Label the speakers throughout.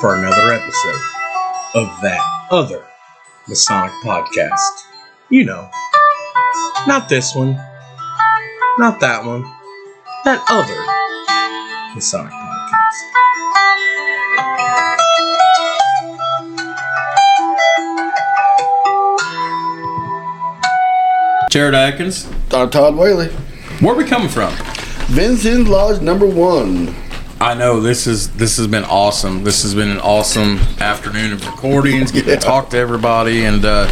Speaker 1: It's now time for another episode of that other Masonic podcast. You know, not this one, not that one, that other Masonic podcast.
Speaker 2: Jared Atkins,
Speaker 3: Dr. Todd Whaley.
Speaker 2: where are we coming from?
Speaker 3: Vincennes Lodge number one.
Speaker 2: I know this is this has been awesome. This has been an awesome afternoon of recordings, getting to talk to everybody, and uh,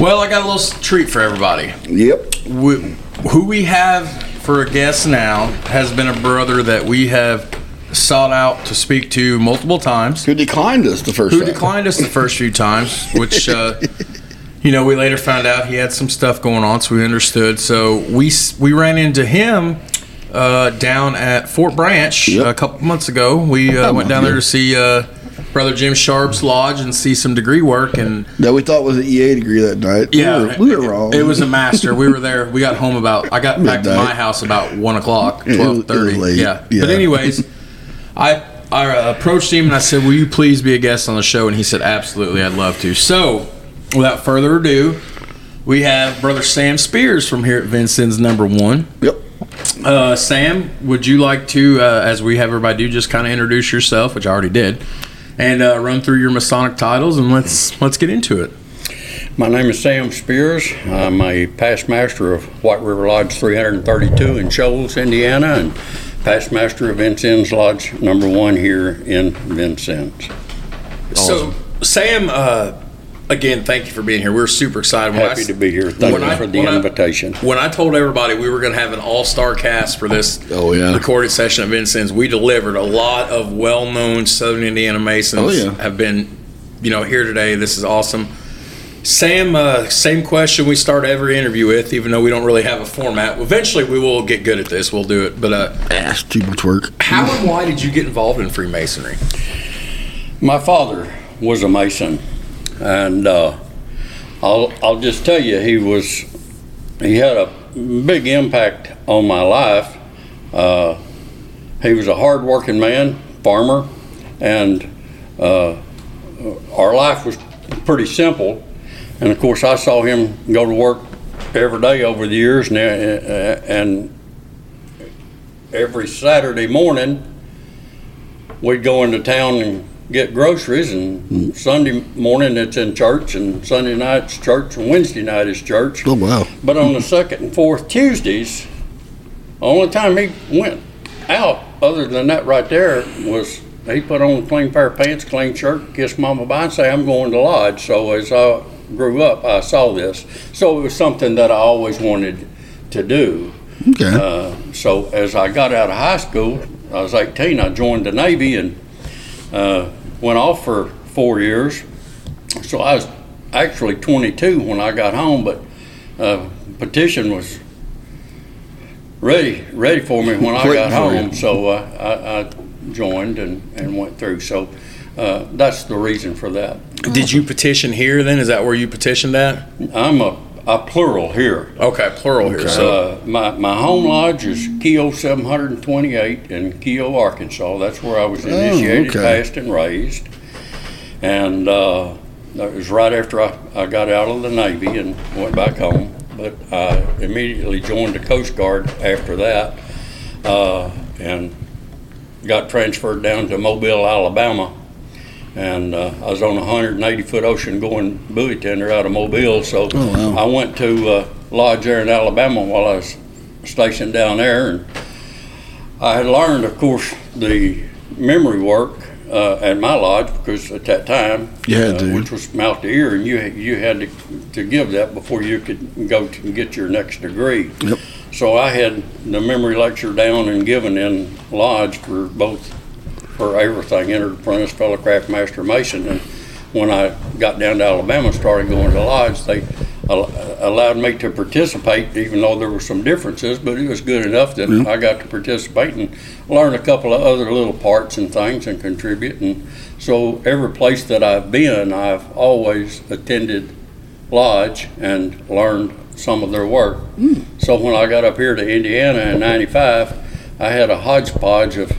Speaker 2: well, I got a little treat for everybody.
Speaker 3: Yep.
Speaker 2: We, who we have for a guest now has been a brother that we have sought out to speak to multiple times.
Speaker 3: Who declined us the first
Speaker 2: who
Speaker 3: time?
Speaker 2: declined us the first few times, which uh, you know we later found out he had some stuff going on, so we understood. So we we ran into him uh, down at Fort Branch
Speaker 3: Yep.
Speaker 2: a couple months ago. We uh, went down there to see uh, Brother Jim Sharp's lodge and see some degree work, and
Speaker 3: That we thought was an EA degree that night.
Speaker 2: yeah,
Speaker 3: We were, we were wrong.
Speaker 2: It was a master. We were there. We got home about. I got back to my house about one o'clock,
Speaker 3: It
Speaker 2: twelve
Speaker 3: it
Speaker 2: thirty. Yeah.
Speaker 3: Yeah.
Speaker 2: But anyways, I I uh, approached him and I said, "Will you please be a guest on the show?" And he said, "Absolutely, I'd love to." So, without further ado, we have Brother Sam Spears from here at Vincennes Number One.
Speaker 3: Yep.
Speaker 2: Uh, Sam, would you like to, uh, as we have everybody do, just kind of introduce yourself, which I already did, and uh, run through your Masonic titles, and let's let's get into it.
Speaker 4: My name is Sam Spears. I'm a past master of White River Lodge 332 in Shoals, Indiana, and past master of Vincennes Lodge number one here in Vincennes.
Speaker 2: So, Sam, uh, again, thank you for being here. We're super excited. When I
Speaker 4: Happy
Speaker 2: s-
Speaker 4: to be here. Thank you
Speaker 2: I-
Speaker 4: for the
Speaker 2: when I-
Speaker 4: invitation.
Speaker 2: When I told everybody we were going to have an all-star cast for this
Speaker 3: Oh, yeah.
Speaker 2: recorded session of Vincennes, we delivered. A lot of well-known Southern Indiana Masons
Speaker 3: Oh, yeah.
Speaker 2: have been, you know, here today. This is awesome. Sam, uh, same question we start every interview with, even though we don't really have a format. Eventually, we will get good at this. We'll do it. But uh,
Speaker 3: Ass, too much work.
Speaker 2: how and why did you get involved in Freemasonry?
Speaker 4: My father was a Mason, and uh, I'll I'll just tell you he was he had a big impact on my life. Uh, he was a hardworking man, farmer, and uh, our life was pretty simple. And of course, I saw him go to work every day over the years, and, uh, and every Saturday morning we'd go into town and get groceries and Sunday morning it's in church and Sunday night's church and Wednesday night is church.
Speaker 3: Oh, wow.
Speaker 4: But on the second and fourth Tuesdays, the only time he went out other than that right there was he put on a clean pair of pants, clean shirt, kiss mama bye and say, I'm going to lodge. So as I grew up, I saw this. So it was something that I always wanted to do.
Speaker 3: Okay.
Speaker 4: Uh, so as I got out of high school, I was 18. I joined the Navy and uh, went off for four years. So I was actually 22 when I got home, but uh, petition was ready ready for me when I got
Speaker 3: for you.
Speaker 4: home. So uh, I, I joined and, and went through. So uh, that's the reason for that.
Speaker 2: Did you petition here? Then is that where you petitioned at?
Speaker 4: I'm a, a plural here.
Speaker 2: Okay, plural here. So
Speaker 4: Uh, my, my home lodge is Keo 728 in Keo, Arkansas. That's where I was initiated,
Speaker 3: okay.
Speaker 4: passed, and raised. And uh, that was right after I, I got out of the Navy and went back home. But I immediately joined the Coast Guard after that uh, and got transferred down to Mobile, Alabama. And uh, I was on a 180 foot ocean going buoy tender out of Mobile. So
Speaker 3: Oh, wow.
Speaker 4: I went to uh, lodge there in Alabama while I was stationed down there. And I had learned, of course, the memory work uh, at my lodge because at that time,
Speaker 3: had
Speaker 4: uh, which was mouth to ear, and you you had to, to give that before you could go to get your next degree.
Speaker 3: Yep.
Speaker 4: So I had the memory lecture down and given in lodge for both for everything, entered apprentice, fellow craft master, mason. And when I got down to Alabama and started going to lodge, they al- allowed me to participate, even though there were some differences, but it was good enough that mm-hmm. I got to participate and learn a couple of other little parts and things and contribute. And so every place that I've been, I've always attended lodge and learned some of their work. Mm. So when I got up here to Indiana in '95, I had a hodgepodge of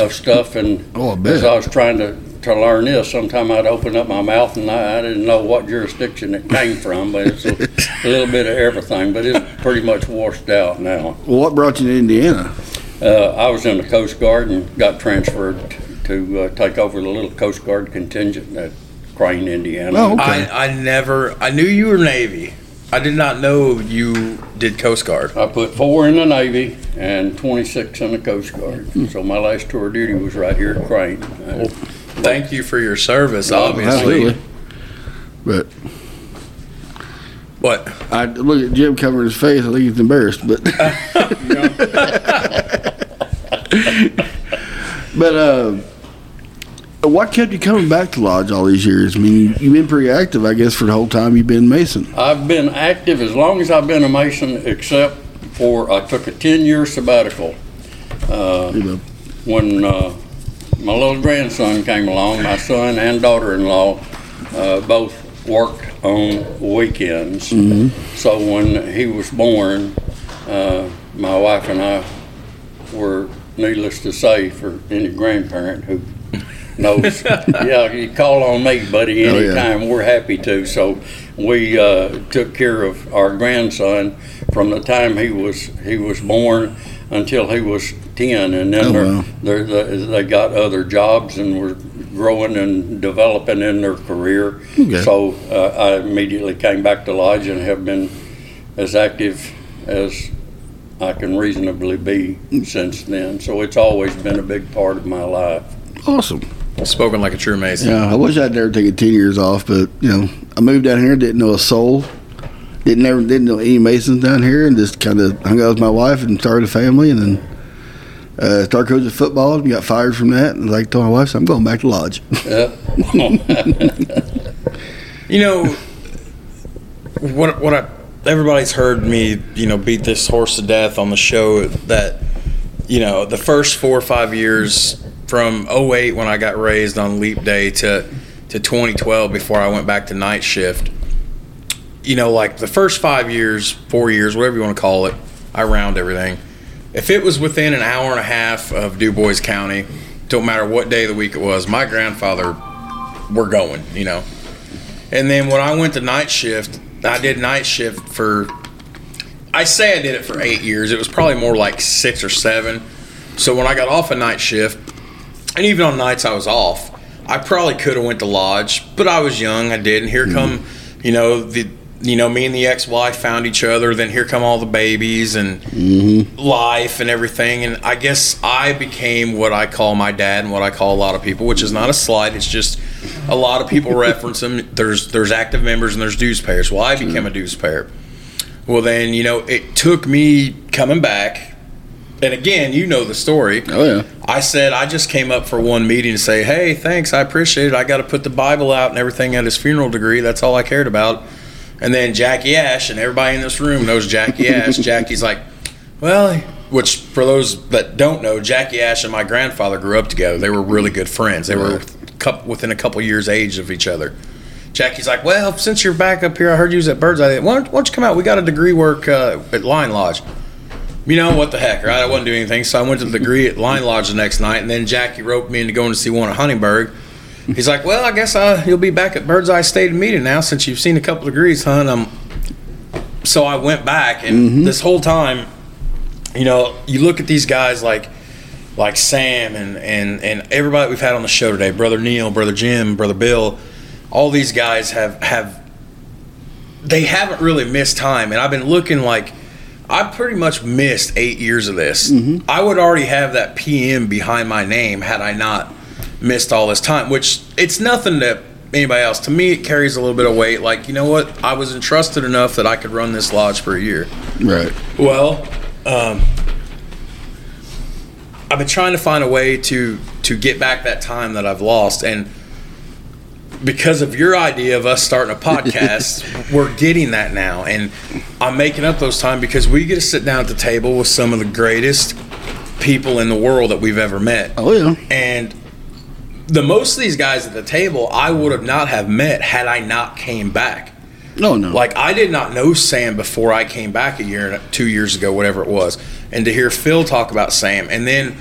Speaker 4: of stuff. And
Speaker 3: Oh, I bet.
Speaker 4: as I was trying to, to learn this, sometime I'd open up my mouth and I, I didn't know what jurisdiction it came from, but it's a, a little bit of everything. But it's pretty much washed out now.
Speaker 3: Well, what brought you to Indiana?
Speaker 4: Uh, I was in the Coast Guard and got transferred to uh, take over the little Coast Guard contingent at Crane, Indiana.
Speaker 3: Oh, okay.
Speaker 2: I, I never, I knew you were Navy. I did not know you did Coast Guard.
Speaker 4: I put four in the Navy and 26 in the Coast Guard. So my last tour of duty was right here at Crane. Uh,
Speaker 2: Thank you for your service, obviously.
Speaker 3: absolutely. But
Speaker 2: What?
Speaker 3: I look at Jim covering his face. I think he's embarrassed. But but uh, what kept you coming back to lodge all these years? I mean, you've been pretty active, I guess, for the whole time you've been Mason.
Speaker 4: I've been active as long as I've been a Mason, except for I took a 10 year sabbatical. Uh,
Speaker 3: You know,
Speaker 4: when uh, my little grandson came along, my son and daughter-in-law uh, both worked on weekends. So when he was born, uh, my wife and I were, needless to say, for any grandparent who knows, yeah, you call on me, buddy,
Speaker 3: Oh, yeah.
Speaker 4: anytime. We're happy to. So we uh, took care of our grandson from the time he was he was born until he was ten, and then
Speaker 3: Oh,
Speaker 4: they're-
Speaker 3: wow.
Speaker 4: they're, they they got other jobs and were growing and developing in their career.
Speaker 3: Okay.
Speaker 4: So uh, I immediately came back to lodge and have been as active as I can reasonably be since then. So it's always been a big part of my life.
Speaker 3: awesome.
Speaker 2: Spoken like a true Mason.
Speaker 3: Yeah, I wish I'd never taken ten years off, but you know, I moved down here, didn't know a soul, didn't never didn't know any Masons down here, and just kind of hung out with my wife and started a family, and then uh, started coaching football. and Got fired from that, and like told my wife, so I'm going back to lodge.
Speaker 4: Yep.
Speaker 2: You know, what what I everybody's heard me, you know, beat this horse to death on the show that you know, the first 4 or 5 years from 08 when I got raised on leap day to to 2012 before I went back to night shift. You know, like the first 5 years, 4 years, whatever you want to call it, I round everything. If it was within an hour and a half of Dubois County, don't matter what day of the week it was, my grandfather we're going, you know. And then when I went to night shift, I did night shift for. I say I did it for eight years. It was probably more like six or seven. So when I got off a night shift, and even on nights I was off, I probably could have went to lodge, but I was young. I did, and here hmm. come, you know the. You know, me and the ex-wife found each other. Then here come all the babies and mm-hmm. life and everything. And I guess I became what I call my dad and what I call a lot of people, which is not a slight. It's just a lot of people reference them. There's there's active members and there's dues payers. Well, I became a dues payer. Well, then you know it took me coming back, and again, you know the story.
Speaker 3: Oh yeah,
Speaker 2: I said I just came up for one meeting to say, hey, thanks, I appreciate it. I got to put the Bible out and everything at his funeral degree. That's all I cared about. And then Jackie Ash, and everybody in this room knows Jackie Ash. Jackie's like, well, which for those that don't know, Jackie Ash and my grandfather grew up together. They were really good friends. They were within a couple years age of each other. Jackie's like, well, since you're back up here, I heard you was at Birdseye. Why don't, why don't you come out? We got a degree work uh, at Line Lodge you know what the heck, right? I wasn't doing anything, so I went to the degree at Line Lodge the next night, and then Jackie roped me into going to see one at Huntingburg. He's like, "Well, I guess uh, you'll be back at Birdseye State meeting now since you've seen a couple degrees, huh?" And I'm, so I went back, and this whole time, you know, you look at these guys like, like Sam and and and everybody we've had on the show today, brother Neil, brother Jim, brother Bill, all these guys have have they haven't really missed time, and I've been looking like I pretty much missed eight years of this. I would already have that PM behind my name had I not missed all this time. Which it's nothing to anybody else. To me, it carries a little bit of weight. Like you know what, I was entrusted enough that I could run this lodge for a year.
Speaker 3: right.
Speaker 2: Well, um, I've been trying to find a way to to get back that time that I've lost, and because of your idea of us starting a podcast, we're getting that now, and I'm making up those time because we get to sit down at the table with some of the greatest people in the world that we've ever met,
Speaker 3: Oh yeah,
Speaker 2: and the most of these guys at the table I would have not have met had I not came back.
Speaker 3: no, no.
Speaker 2: Like I did not know Sam before I came back a year, two years ago, whatever it was, and to hear Phil talk about Sam, and then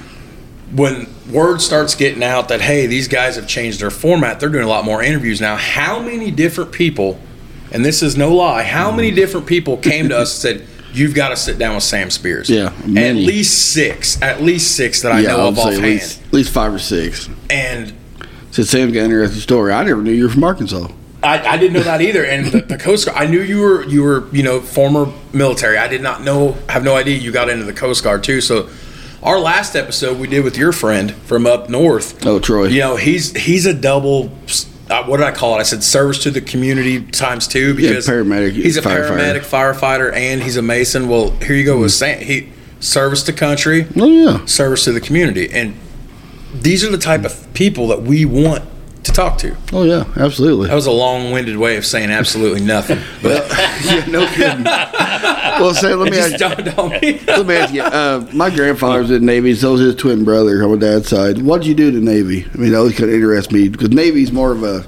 Speaker 2: when word starts getting out that hey, these guys have changed their format, they're doing a lot more interviews now. How many different people, and this is no lie, how many mm. different people came to us and said, "You've got to sit down with Sam Spears"?
Speaker 3: Yeah,
Speaker 2: at least six, at least six that I
Speaker 3: yeah,
Speaker 2: know of
Speaker 3: say at
Speaker 2: offhand.
Speaker 3: least, at least five or six.
Speaker 2: And
Speaker 3: Said Sam's got an interesting story. I never knew you were from Arkansas.
Speaker 2: I, I didn't know that either. And the, the Coast Guard, I knew you were you were you know former military. I did not know have no idea you got into the Coast Guard too. So our last episode we did with your friend from up north.
Speaker 3: Oh, Troy.
Speaker 2: You know he's he's a double. Uh, what did I call it? I said service to the community times two because
Speaker 3: paramedic,
Speaker 2: He's a
Speaker 3: firefighter.
Speaker 2: paramedic, firefighter, and he's a mason. Well, here you go with Sam. He service to country,
Speaker 3: Oh yeah.
Speaker 2: service to the community, and these are the type of people that we want to talk to.
Speaker 3: Oh yeah. Absolutely.
Speaker 2: That was a long-winded way of saying absolutely nothing. But
Speaker 3: yeah, no kidding. well, Sam, let me ask,
Speaker 2: dawned on me.
Speaker 3: let me ask you. Uh, my grandfather was in the Navy. So was his twin brother on my dad's side. What did you do to the Navy? I mean, that always kind of interests me because Navy's more of a.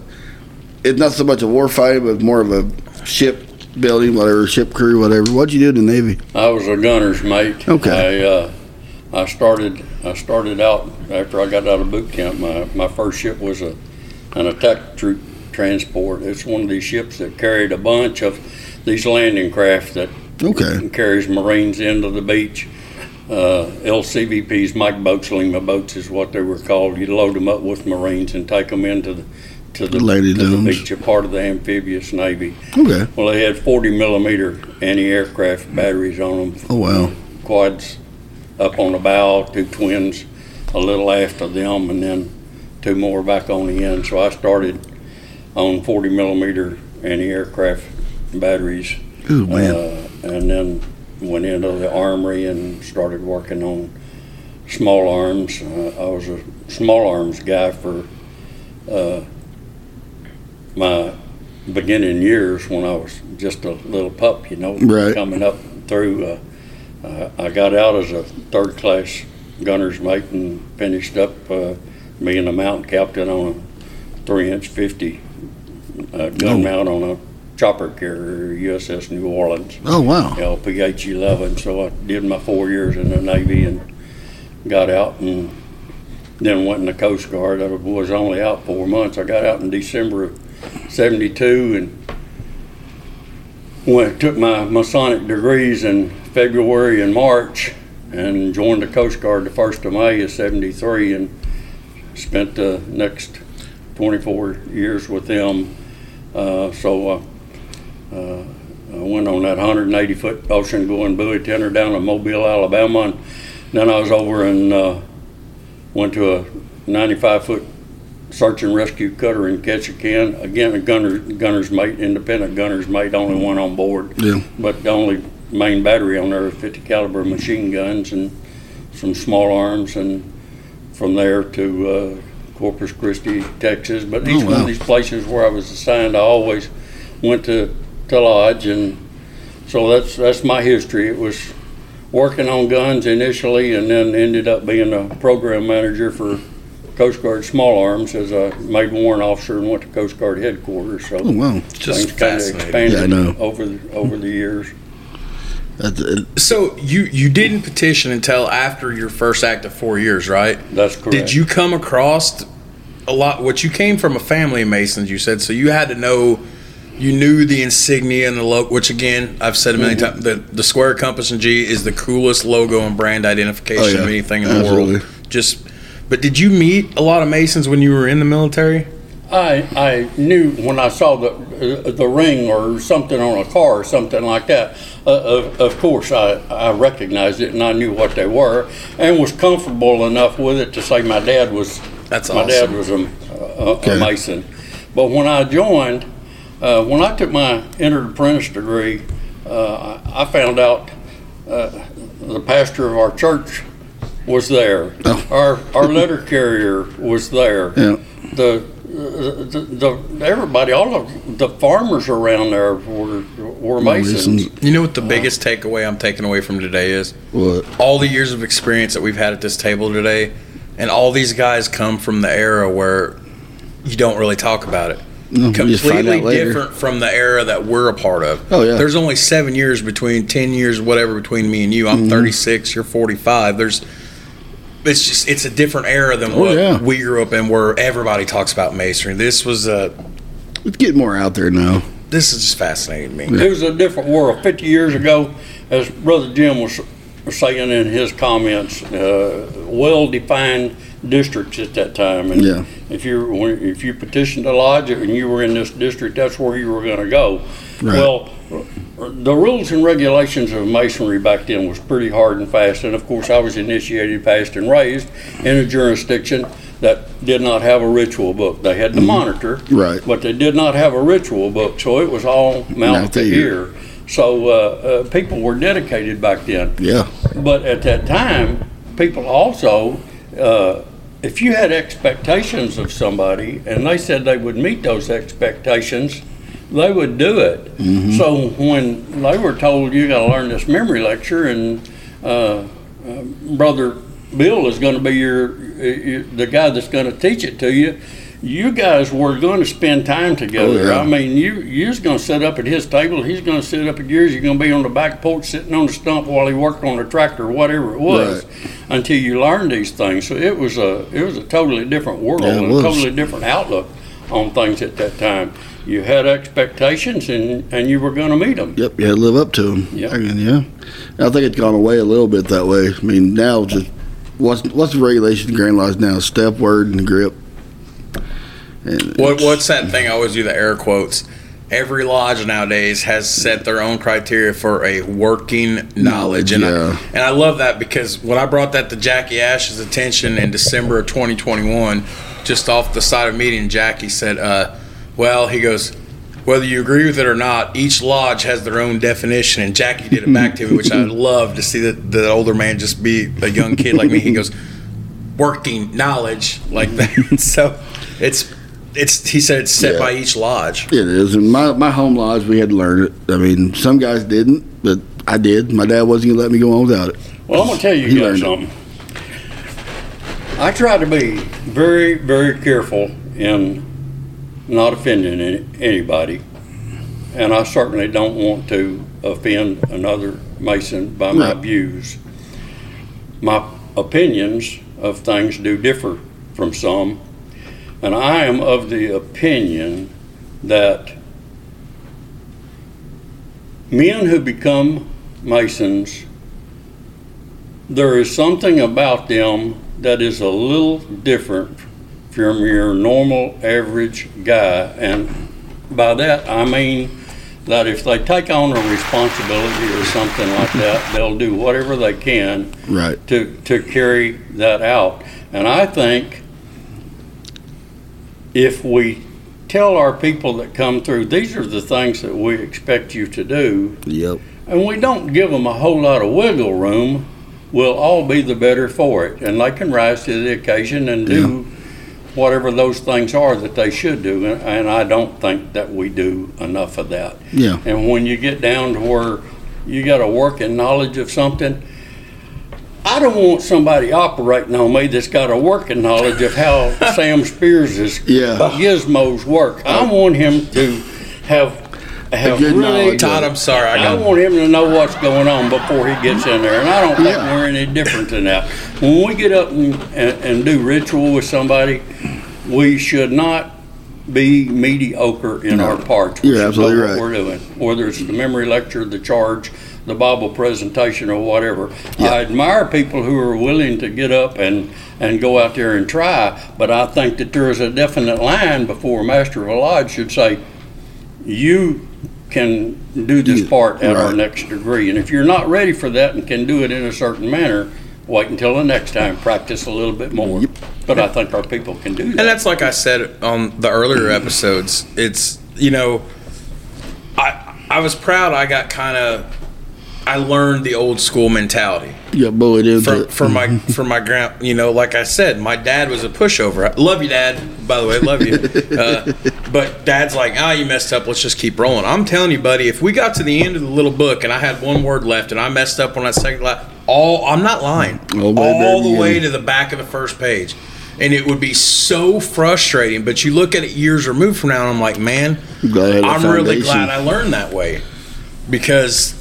Speaker 3: It's not so much a war fight, but more of a ship building, whatever, ship crew, whatever. What'd you do to the Navy?
Speaker 4: I was a gunner's mate.
Speaker 3: Okay.
Speaker 4: I uh, I started I started out after I got out of boot camp. My my first ship was a an attack troop transport. It's one of these ships that carried a bunch of these landing craft that
Speaker 3: Okay.
Speaker 4: carries Marines into the beach. Uh, LCVPs, Mike boats, Lima boats is what they were called. You load them up with Marines and take them into the to the,
Speaker 3: Landing
Speaker 4: to the beach, a part of the amphibious navy.
Speaker 3: Okay.
Speaker 4: Well, they had 40 millimeter anti-aircraft batteries on them.
Speaker 3: Oh wow.
Speaker 4: Quads up on the bow, two twins a little after them, and then two more back on the end. So I started on 40 millimeter anti-aircraft batteries,
Speaker 3: Ooh man.
Speaker 4: uh, and then went into the armory and started working on small arms. Uh, I was a small arms guy for uh, my beginning years when I was just a little pup, you know,
Speaker 3: Right.
Speaker 4: coming up through. Uh, uh, I got out as a third class gunner's mate and finished up uh, being a mountain captain on a three inch 50 uh, gun
Speaker 3: Oh.
Speaker 4: mount on a chopper carrier, USS New Orleans.
Speaker 3: oh wow.
Speaker 4: LPH 11. So I did my four years in the Navy and got out and then went in the Coast Guard. I was only out four months. I got out in December of 72 and went, took my Masonic degrees in February and March and joined the Coast Guard the 1st of May of 73 and spent the next 24 years with them. Uh, so uh, uh, I went on that 180 foot ocean going buoy tender down to Mobile, Alabama, and then I was over and uh, went to a 95 foot search and rescue cutter in Ketchikan. Again, a gunner, gunner's mate, independent gunner's mate, only one on board.
Speaker 3: Yeah.
Speaker 4: But the only main battery on there was 50 caliber machine guns and some small arms, and from there to uh, Corpus Christi, Texas. But each
Speaker 3: Oh,
Speaker 4: one
Speaker 3: wow.
Speaker 4: of these places where I was assigned, I always went to, to lodge, and so that's that's my history. It was working on guns initially, and then ended up being a program manager for Coast Guard Small Arms as a made warrant officer and went to Coast Guard headquarters. So
Speaker 3: Oh wow.
Speaker 2: Just
Speaker 4: things kind of expanded
Speaker 3: Yeah, I know.
Speaker 4: over the, over the years.
Speaker 3: That's it.
Speaker 2: So you you didn't petition until after your first act of four years, right?
Speaker 4: That's correct.
Speaker 2: Did you come across a lot? What you came from a family of Masons, you said, so you had to know. You knew the insignia and the logo, which again I've said a 1000000
Speaker 3: Mm-hmm.
Speaker 2: times. The the square compass and G is the coolest logo and brand identification
Speaker 3: Oh, yeah.
Speaker 2: of anything in the
Speaker 3: Absolutely.
Speaker 2: world. Just, but did you meet a lot of Masons when you were in the military?
Speaker 4: I I knew when I saw the the ring or something on a car or something like that. Uh, of, of course, I, I recognized it and I knew what they were and was comfortable enough with it to say my dad was
Speaker 2: That's
Speaker 4: my dad was a, a, a mason. But when I joined, uh, when I took my entered apprentice degree, uh, I I found out uh, the pastor of our church was there.
Speaker 3: Oh.
Speaker 4: Our our letter carrier was there.
Speaker 3: Yeah.
Speaker 4: The, the, the everybody, all of the farmers around there were were masons.
Speaker 3: Masons.
Speaker 2: You know what the biggest takeaway I'm taking away from today is?
Speaker 3: What?
Speaker 2: all the years of experience that we've had at this table today, and all these guys come from the era where you don't really talk about it.
Speaker 3: No, you just find
Speaker 2: Completely different from the era that we're a part of.
Speaker 3: Oh, yeah.
Speaker 2: There's only seven years between ten years, whatever, between me and you.
Speaker 3: Mm-hmm.
Speaker 2: I'm 36. You're 45. There's it's just it's a different era than
Speaker 3: Oh,
Speaker 2: what
Speaker 3: yeah.
Speaker 2: we grew up in, where everybody talks about masonry. This was a
Speaker 3: It's getting more out there now.
Speaker 2: this is just fascinating to me.
Speaker 4: It was a different world. 50 years ago, as Brother Jim was saying in his comments, uh, well-defined districts at that time. And
Speaker 3: Yeah.
Speaker 4: if you if you petitioned a lodge and you were in this district, that's where you were going to go.
Speaker 3: Right.
Speaker 4: Well, the rules and regulations of masonry back then was pretty hard and fast. And of course, I was initiated, passed, and raised in a jurisdiction that did not have a ritual book. They had to monitor,
Speaker 3: Right.
Speaker 4: but they did not have a ritual book, so it was all mouth to
Speaker 3: ear.
Speaker 4: So uh, uh, people were dedicated back then.
Speaker 3: Yeah.
Speaker 4: But at that time, people also, uh, if you had expectations of somebody and they said they would meet those expectations, they would do it. So when they were told you got to learn this memory lecture and uh, uh, brother Bill is going to be your, your the guy that's going to teach it to you. You guys were going to spend time together.
Speaker 3: Oh, yeah.
Speaker 4: I mean, you you're going to sit up at his table. He's going to sit up at yours. You're going to be on the back porch sitting on the stump while he worked on the tractor, or whatever it was, until you learned these things. So it was a it was a totally different world
Speaker 3: Yeah,
Speaker 4: and a totally different outlook on things at that time. You had expectations and and you were going to meet them.
Speaker 3: Yep. You had to live up to them.
Speaker 4: Yep.
Speaker 3: I mean, yeah. I think it's gone away a little bit that way. I mean, now just what's what's the regulation of grand laws now? Step, word, and grip. And
Speaker 2: What what's that thing I always do the air quotes? Every lodge nowadays has set their own criteria for a working knowledge, and
Speaker 3: Yeah.
Speaker 2: I, and I love that because when I brought that to Jackie Ash's attention in December of 2021, just off the side of meeting, Jackie said, uh, "Well, he goes." Whether you agree with it or not, each lodge has their own definition, and Jackie did it back to me, which I love to see that the older man just be a young kid like me. He goes, working knowledge like that. so it's it's he said it's set
Speaker 3: Yeah.
Speaker 2: by each lodge.
Speaker 3: It is. And my, my home lodge, we had to learn it. I mean, some guys didn't, but I did. My dad wasn't going to let me go on without it.
Speaker 4: Well, I'm gonna tell you
Speaker 3: He
Speaker 4: guys
Speaker 3: learned
Speaker 4: something. I try to be very, very careful in not offending any- anybody, and I certainly don't want to offend another Mason by my views. My opinions of things do differ from some, and I am of the opinion that men who become Masons there is something about them that is a little different from your normal average guy. And by that, I mean that if they take on a responsibility or something like that, they'll do whatever they can
Speaker 3: Right.
Speaker 4: to, to carry that out. And I think if we tell our people that come through, these are the things that we expect you to do,
Speaker 3: Yep.
Speaker 4: and we don't give them a whole lot of wiggle room, we'll all be the better for it. And they can rise to the occasion and do whatever those things are that they should do. And, and I don't think that we do enough of that.
Speaker 3: Yeah.
Speaker 4: And when you get down to where you got a working knowledge of something, I don't want somebody operating on me that's got a working knowledge of how Sam Spears'
Speaker 3: Yeah.
Speaker 4: gizmos work. I want him to have have
Speaker 3: good
Speaker 4: really
Speaker 3: knowledge
Speaker 2: Todd, I'm sorry, I
Speaker 4: I
Speaker 2: got
Speaker 4: want him to know what's going on before he gets in there, and I don't think
Speaker 3: Yeah.
Speaker 4: we're any different than that. When we get up and, and, and do ritual with somebody, we should not be mediocre in
Speaker 3: No.
Speaker 4: our parts. We
Speaker 3: You're absolutely
Speaker 4: know
Speaker 3: right.
Speaker 4: We're doing, whether it's the memory lecture, the charge, the Bible presentation, or whatever. I admire people who are willing to get up and and go out there and try, but I think that there is a definite line before a master of a lodge should say, you can do this
Speaker 3: Yeah,
Speaker 4: part at our next degree. And if you're not ready for that and can do it in a certain manner, wait until the next time, practice a little bit more. But I think our people can do that.
Speaker 2: And that's like I said on the earlier episodes. It's you know, I I was proud. I got kind of. I learned the old school mentality
Speaker 3: You boy, into
Speaker 2: from from my from my grand. You know, like I said, my dad was a pushover. I love you, Dad. By the way, love you. Uh, but Dad's like, ah, you messed up. Let's just keep rolling. I'm telling you, buddy. If we got to the end of the little book and I had one word left and I messed up on that second line, all I'm not lying.
Speaker 3: All the way
Speaker 2: all the way to the back of the first page. And it would be so frustrating. But you look at it years removed from now, and I'm like, man,
Speaker 3: I'm glad I had a
Speaker 2: I'm really glad I learned that way because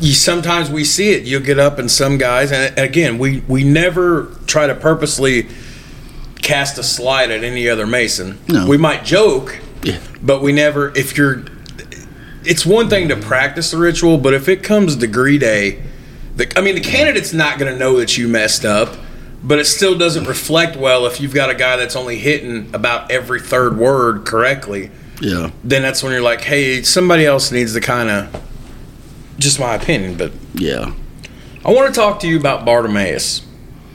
Speaker 2: you sometimes we see it. You'll get up and some guys, and again, we we never try to purposely cast a slide at any other Mason.
Speaker 3: No.
Speaker 2: We might joke,
Speaker 3: Yeah.
Speaker 2: but we never. If you're, it's one thing to practice the ritual, but if it comes degree day, the, I mean, the candidate's not going to know that you messed up, but it still doesn't reflect well if you've got a guy that's only hitting about every third word correctly.
Speaker 3: Yeah.
Speaker 2: Then that's when you're like, hey, somebody else needs to kind of. Just my opinion, but
Speaker 3: Yeah.
Speaker 2: I want to talk to you about Bartimaeus.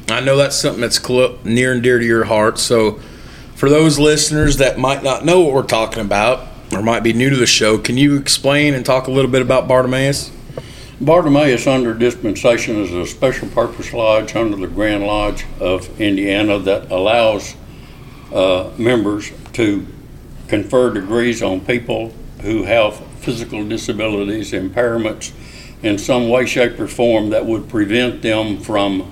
Speaker 2: I know that's something that's clo- near and dear to your heart. So, for those listeners that might not know what we're talking about or might be new to the show, can you explain and talk a little bit about Bartimaeus?
Speaker 4: Bartimaeus under dispensation is a special purpose lodge under the Grand Lodge of Indiana that allows uh, members to confer degrees on people who have physical disabilities, impairments in some way, shape, or form that would prevent them from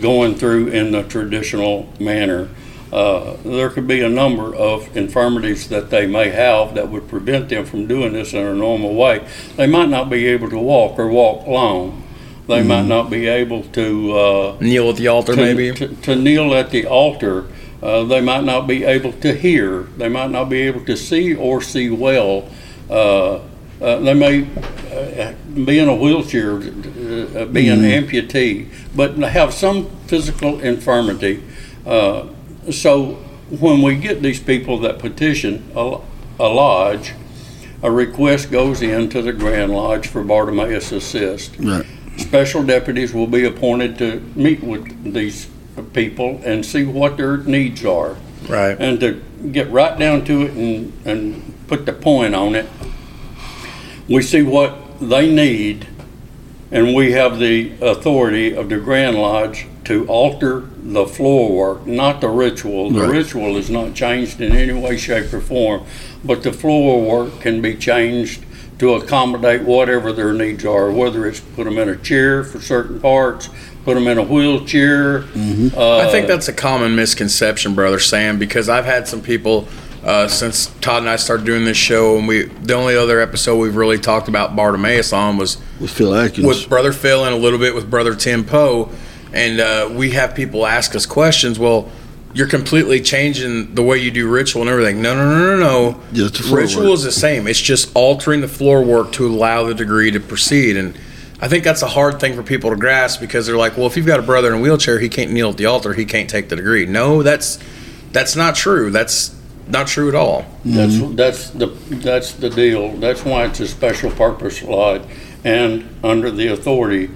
Speaker 4: going through in the traditional manner. Uh, there could be a number of infirmities that they may have that would prevent them from doing this in a normal way. They might not be able to walk or walk long. They might not be able to uh,
Speaker 2: Kneel at the altar,
Speaker 4: to,
Speaker 2: maybe?
Speaker 4: to, to kneel at the altar. Uh, they might not be able to hear. They might not be able to see or see well. Uh, uh, they may uh, be in a wheelchair, uh, be an amputee, but have some physical infirmity. Uh, so when we get these people that petition a, a lodge, a request goes in to the Grand Lodge for Bartimaeus Assist
Speaker 3: Right.
Speaker 4: special deputies will be appointed to meet with these people and see what their needs are.
Speaker 2: Right.
Speaker 4: And to get right down to it and, and put the point on it, we see what they need, and we have the authority of the Grand Lodge to alter the floor work, not the ritual. The
Speaker 3: Right.
Speaker 4: ritual is not changed in any way, shape, or form, but the floor work can be changed to accommodate whatever their needs are, whether it's put them in a chair for certain parts, put them in a wheelchair. Uh,
Speaker 2: I think that's a common misconception, brother Sam, because I've had some people uh, since Todd and I started doing this show, and we the only other episode we've really talked about Bartimaeus on was
Speaker 3: With Phil Atkins.
Speaker 2: with brother Phil and a little bit with brother Tim Poe, and uh, we have people ask us questions. Well, you're completely changing the way you do ritual and everything. No, no, no, no, no.
Speaker 3: The
Speaker 2: ritual
Speaker 3: work.
Speaker 2: is the same. It's just altering the floor work to allow the degree to proceed. And I think that's a hard thing for people to grasp because they're like, well, if you've got a brother in a wheelchair, he can't kneel at the altar, he can't take the degree. No, that's that's not true. That's not true at all.
Speaker 4: That's, that's the, that's the deal. That's why it's a special purpose lodge and under the authority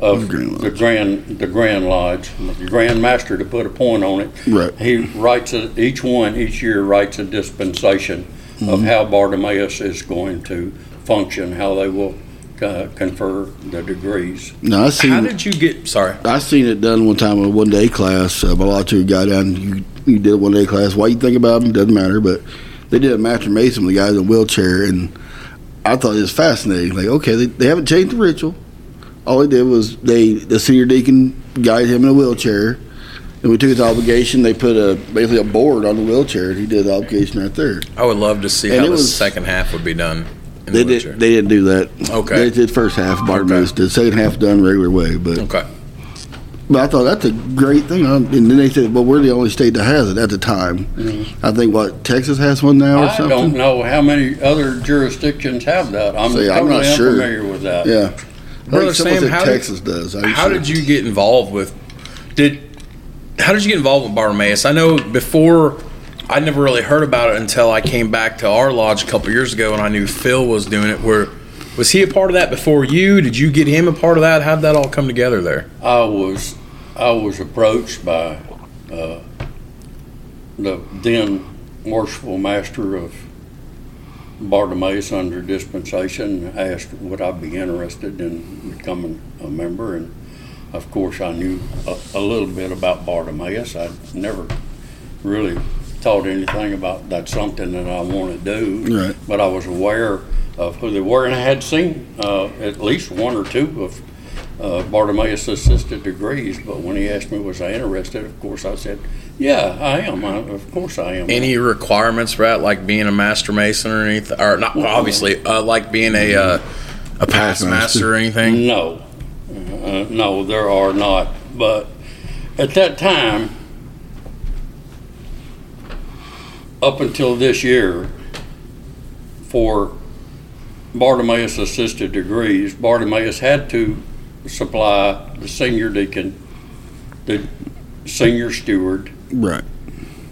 Speaker 4: of
Speaker 3: Grand
Speaker 4: the Grand, the Grand Lodge, the Grand Master to put a point on it.
Speaker 3: Right.
Speaker 4: He writes, a- each one, each year writes a dispensation of how Bartimaeus is going to function, how they will uh, confer the degrees.
Speaker 3: now, I seen
Speaker 2: How did you get? Sorry.
Speaker 3: I seen it done one time in a one day class. Uh, my law two guy down, you, you did a one day class. Why you think about them doesn't matter, but they did a match master mason with the guy in a wheelchair, and I thought it was fascinating. Like, okay, they, they haven't changed the ritual. All they did was they the senior deacon guided him in a wheelchair, and we took his obligation. They put a basically a board on the wheelchair, and he did the obligation right there.
Speaker 2: I would love to see
Speaker 3: And
Speaker 2: how the
Speaker 3: was-
Speaker 2: second half would be done. In
Speaker 3: They
Speaker 2: the
Speaker 3: did. They didn't do that.
Speaker 2: Okay.
Speaker 3: They did first half. Bartimaeus did second half done regular way, but
Speaker 2: okay.
Speaker 3: But I thought that's a great thing. Um, And then they said, "Well, we're the only state that has it at the time." I think what Texas has one now or
Speaker 4: I
Speaker 3: something.
Speaker 4: don't know how many other jurisdictions have that. I'm
Speaker 3: See, I'm not sure.
Speaker 4: unfamiliar with that.
Speaker 3: Yeah, I
Speaker 2: Brother
Speaker 3: think
Speaker 2: Sam,
Speaker 3: said
Speaker 2: how did-
Speaker 3: Texas does. I
Speaker 2: How did you get involved with? Did how did you get involved with Bartimaeus? I know before I never really heard about it until I came back to our lodge a couple years ago, and I knew Phil was doing it. Where was he a part of that before you? Did you get him a part of that? How did that all come together there?
Speaker 4: I was I was approached by uh, the then worshipful master of Bartimaeus under dispensation. Asked would I be interested in becoming a member, and of course I knew a, a little bit about Bartimaeus. I'd never really thought anything about that's something that I want to do,
Speaker 3: Right.
Speaker 4: but I was aware of who they were, and I had seen uh, at least one or two of uh, Bartimaeus assisted degrees, but when he asked me was I interested, of course I said, yeah, I am. I, of course I am.
Speaker 2: Any requirements for that, like being a master mason or anything, or not? Obviously, uh, like being a uh, a past
Speaker 3: Past
Speaker 2: master or anything?
Speaker 4: No, uh, no, there are not. But at that time, up until this year, for Bartimaeus assisted degrees, Bartimaeus had to supply the senior deacon, the senior steward,
Speaker 3: Right.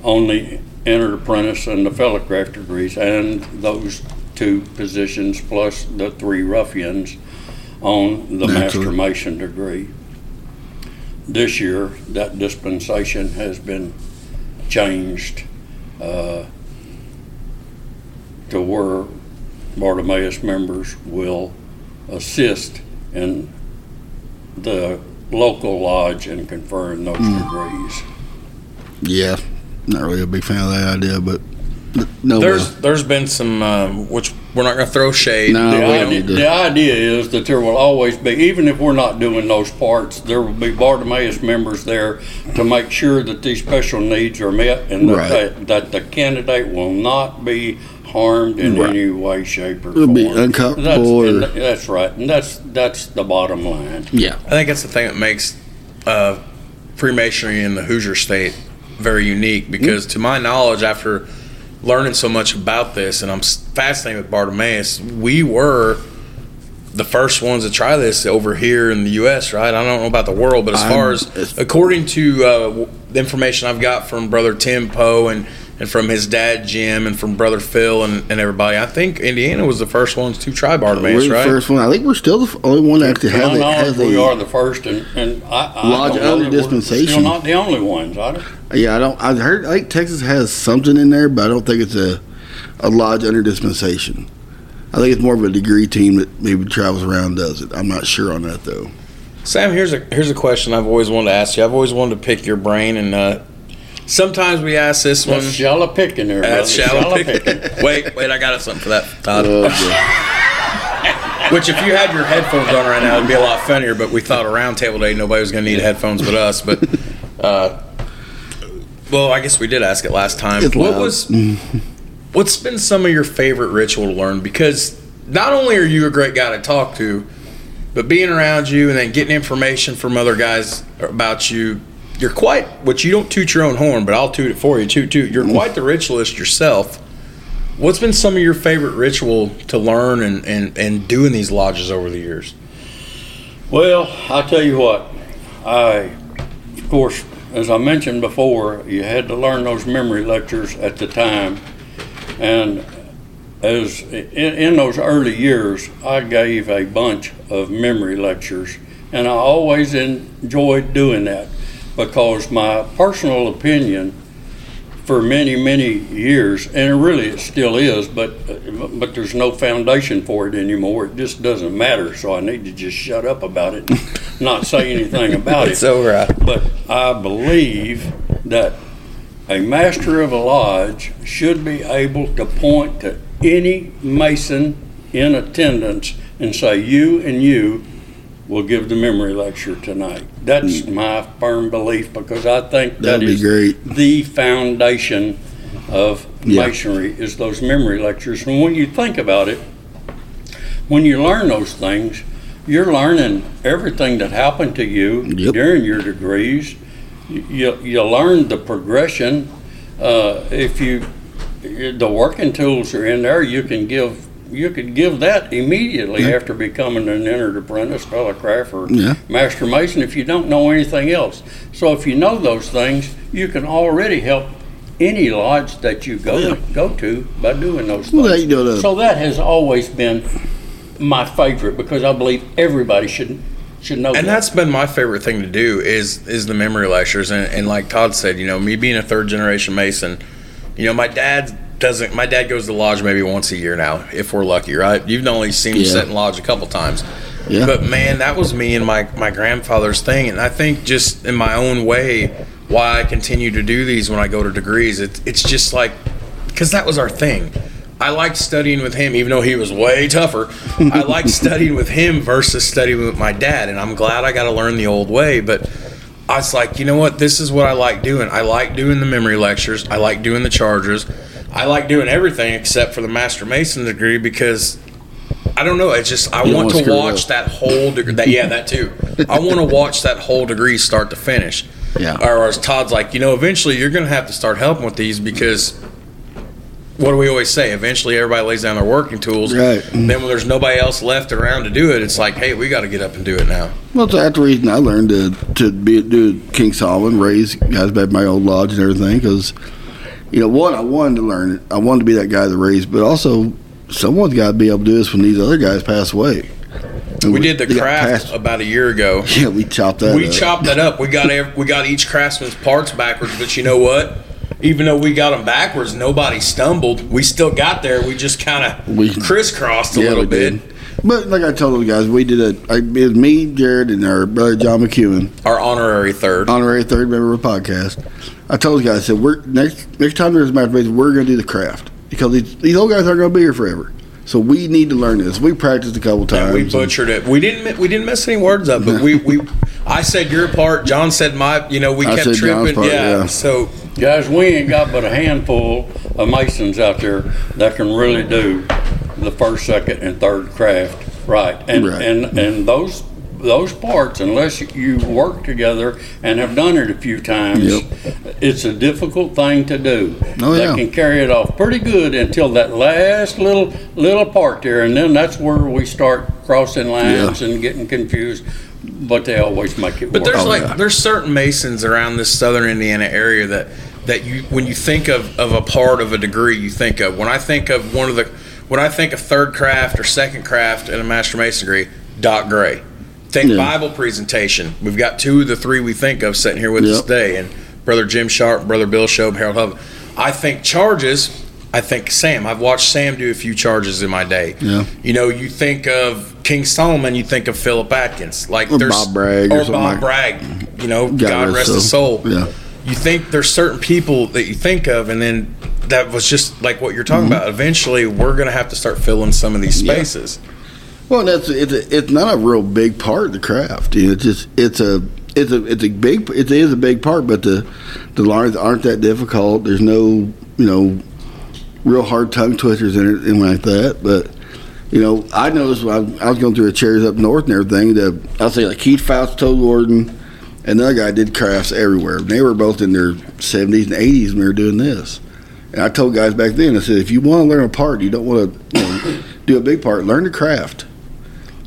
Speaker 4: on the entered apprentice and the fellow craft degrees, and those two positions plus the three ruffians on the master
Speaker 3: Naturally.
Speaker 4: mason degree. This year, that dispensation has been changed uh, to where Bartimaeus members will assist in the local lodge in conferring those degrees.
Speaker 3: Yeah. Not really a big fan of that idea, but no.
Speaker 2: There's
Speaker 3: uh,
Speaker 2: there's been some um, which we're not going to throw shade.
Speaker 3: No,
Speaker 4: The
Speaker 3: we
Speaker 4: idea,
Speaker 3: don't
Speaker 4: the idea is that there will always be, even if we're not doing those parts, there will be Bartimaeus members there to make sure that these special needs are met and
Speaker 3: Right.
Speaker 4: that, that the candidate will not be harmed in
Speaker 3: Right.
Speaker 4: any way, shape, or
Speaker 3: It'll
Speaker 4: form.
Speaker 3: be uncomfortable
Speaker 4: That's,
Speaker 3: or-
Speaker 4: and that's right, and that's that's the bottom line.
Speaker 3: yeah.
Speaker 2: I think that's the thing that makes uh, Freemasonry in the Hoosier State very unique because, to my knowledge, after learning so much about this, and I'm fascinated with Bartimaeus, we were the first ones to try this over here in the U.S. Right? I don't know about the world, but as
Speaker 3: I'm-
Speaker 2: far as according to uh, the information I've got from Brother Tim Poe and and from his dad Jim and from Brother Phil and, and everybody, I think Indiana was the first ones to try Bartimaeus,
Speaker 3: We're the
Speaker 2: right?
Speaker 3: first one. I think we're still the only one that actually
Speaker 4: To my
Speaker 3: has, a,
Speaker 4: knowledge,
Speaker 3: has
Speaker 4: we
Speaker 3: a.
Speaker 4: are the first, and, and I, I
Speaker 3: Lodge
Speaker 4: don't know
Speaker 3: only
Speaker 4: we're
Speaker 3: dispensation.
Speaker 4: Still not the only ones. I don't,
Speaker 3: Yeah, I don't. I heard. I think Texas has something in there, but I don't think it's a a lodge under dispensation. I think it's more of a degree team that maybe travels around and does it. I'm not sure on that though.
Speaker 2: Sam, here's a here's a question I've always wanted to ask you. I've always wanted to pick your brain, and uh, sometimes we ask this one.
Speaker 4: that's shallow picking there,
Speaker 2: That's shallow picking. wait, wait, I got something for that, Todd.
Speaker 3: Uh,
Speaker 2: Which, if you had your headphones on right now, it'd be a lot funnier. But we thought a round table day, nobody was going to need headphones but us. But, uh, well, I guess we did ask it last time.
Speaker 3: It's
Speaker 2: what
Speaker 3: loud.
Speaker 2: was what's been some of your favorite ritual to learn? Because not only are you a great guy to talk to, but being around you and then getting information from other guys about you, you're quite. Which you don't toot your own horn, but I'll toot it for you. Toot toot. You're mm. quite the ritualist yourself. What's been some of your favorite ritual to learn and, and, and do in these lodges over the years?
Speaker 4: Well, I'll tell you what. I, of course, as I mentioned before, you had to learn those memory lectures at the time, and as in, in those early years, I gave a bunch of memory lectures, and I always enjoyed doing that because my personal opinion for many many years and really it still is but but there's no foundation for it anymore it just doesn't matter so i need to just shut up about it not say anything about it
Speaker 2: all right.
Speaker 4: but i believe that a master of a lodge should be able to point to any mason in attendance and say you and you will give the memory lecture tonight that's my firm belief because i think that
Speaker 3: That'd be
Speaker 4: is
Speaker 3: great.
Speaker 4: the foundation of
Speaker 3: Yeah.
Speaker 4: masonry is those memory lectures. And when you think about it, when you learn those things, you're learning everything that happened to you
Speaker 3: Yep.
Speaker 4: during your degrees. You, you learn the progression. Uh, if you, the working tools are in there, you can give you could give that immediately
Speaker 3: Yeah.
Speaker 4: after becoming an entered apprentice, fellow craft, or
Speaker 3: Yeah.
Speaker 4: master mason if you don't know anything else. So if you know those things, you can already help any lodge that you go
Speaker 3: Yeah.
Speaker 4: go to by doing those
Speaker 3: Well,
Speaker 4: things.
Speaker 3: you know,
Speaker 4: so that has always been my favorite because I believe everybody should should know.
Speaker 2: And
Speaker 4: that.
Speaker 2: that's been my favorite thing to do is is the memory lectures. And, and like Todd said, you know, me being a third generation Mason, you know, my dad doesn't. My dad goes to lodge maybe once a year now, if we're lucky, right? You've only seen him
Speaker 3: Yeah.
Speaker 2: sit in lodge a couple times.
Speaker 3: Yeah.
Speaker 2: But man, that was me and my my grandfather's thing, and I think just in my own way, why I continue to do these when I go to degrees. It's it's just like because that was our thing. I liked studying with him, even though he was way tougher. I liked studying with him versus studying with my dad, and I'm glad I got to learn the old way. But I was like, you know what? This is what I like doing. I like doing the memory lectures. I like doing the charges. I like doing everything except for the Master Mason degree because I don't know. It's just I
Speaker 3: You
Speaker 2: want to watch that whole degree. That, yeah, that too. I want to watch that whole degree start to finish.
Speaker 3: Yeah.
Speaker 2: Or as Todd's like, you know, eventually you're going to have to start helping with these because what do we always say? Eventually everybody lays down their working tools.
Speaker 3: Right.
Speaker 2: Then when there's nobody else left around to do it, it's like, hey, we got to get up and do it now.
Speaker 3: Well, that's the reason I learned to to be do King Solomon, raise guys back my old lodge and everything. Because you know, one, I wanted to learn it. I wanted to be that guy that raised, but also someone's got to be able to do this when these other guys pass away. And
Speaker 2: We did the craft about a year ago.
Speaker 3: Yeah, we chopped that.
Speaker 2: we
Speaker 3: up.
Speaker 2: chopped that up. We got ev- we got each craftsman's parts backwards, but you know what? Even though we got them backwards, nobody stumbled. We still got there. We just kind of
Speaker 3: We-
Speaker 2: crisscrossed a
Speaker 3: Yeah,
Speaker 2: little bit.
Speaker 3: did. But like I told those guys, we did a. I, it was me, Jared, and our brother John McEwen,
Speaker 2: Our honorary third.
Speaker 3: honorary third member of the podcast. I told the guys, I said, "We're next next time there's a match, we're going to do the craft because these, these old guys aren't going to be here forever. So we need to learn this. We practiced a couple times.
Speaker 2: And we
Speaker 3: and-
Speaker 2: butchered it. We didn't. mi- We didn't mess any words up, but we, we. I said your part. John said my. You know, we
Speaker 3: I
Speaker 2: kept
Speaker 3: said John's
Speaker 2: tripping.
Speaker 3: part,
Speaker 2: yeah.
Speaker 3: yeah.
Speaker 2: So
Speaker 4: Guys, we ain't got but a handful of masons out there that can really do the first, second, and third craft right. And
Speaker 3: Right.
Speaker 4: and and those those parts, unless you work together and have done it a few times,
Speaker 3: Yep.
Speaker 4: it's a difficult thing to do.
Speaker 3: Oh,
Speaker 4: they
Speaker 3: yeah.
Speaker 4: can carry it off pretty good until that last little little part there, and then that's where we start crossing lines and getting confused. But they always make it
Speaker 2: But
Speaker 4: work.
Speaker 2: there's
Speaker 3: Oh,
Speaker 2: like
Speaker 3: yeah.
Speaker 2: there's certain masons around this southern Indiana area that that you when you think of, of a part of a degree you think of when I think of one of the when I think of third craft or second craft in a master mason degree Doc Gray think
Speaker 3: Yeah.
Speaker 2: Bible presentation we've got two of the three we think of sitting here with us today and brother Jim Sharp brother Bill Shobe Harold Hub I think charges I think Sam I've watched Sam do a few charges in my day
Speaker 3: Yeah.
Speaker 2: you know you think of King Solomon you think of Philip Atkins like
Speaker 3: Or
Speaker 2: there's
Speaker 3: Bob Bragg or
Speaker 2: or Bob
Speaker 3: like-
Speaker 2: Bragg you know,
Speaker 3: God
Speaker 2: God,
Speaker 3: rest
Speaker 2: his soul.
Speaker 3: soul. Yeah.
Speaker 2: You think there's certain people that you think of, and then that was just like what you're talking about. Eventually, we're going to have to start filling some of these
Speaker 3: Mm-hmm. Yeah. Well, that's it's a, it's not a real big part of the craft. You know, it's just it's a it's a it's a big it is a big part, but the the lines aren't that difficult. There's no you know real hard tongue twisters in it and like that. But you know, I noticed when I, I was going through the chairs up north and everything. The I'll say like Keith Faust, Toad Gordon, and another guy did crafts everywhere. They were both in their 70s and 80s when they were doing this. And I told guys back then, I said, if you want to learn a part, you don't want to you know, do a big part, learn the craft.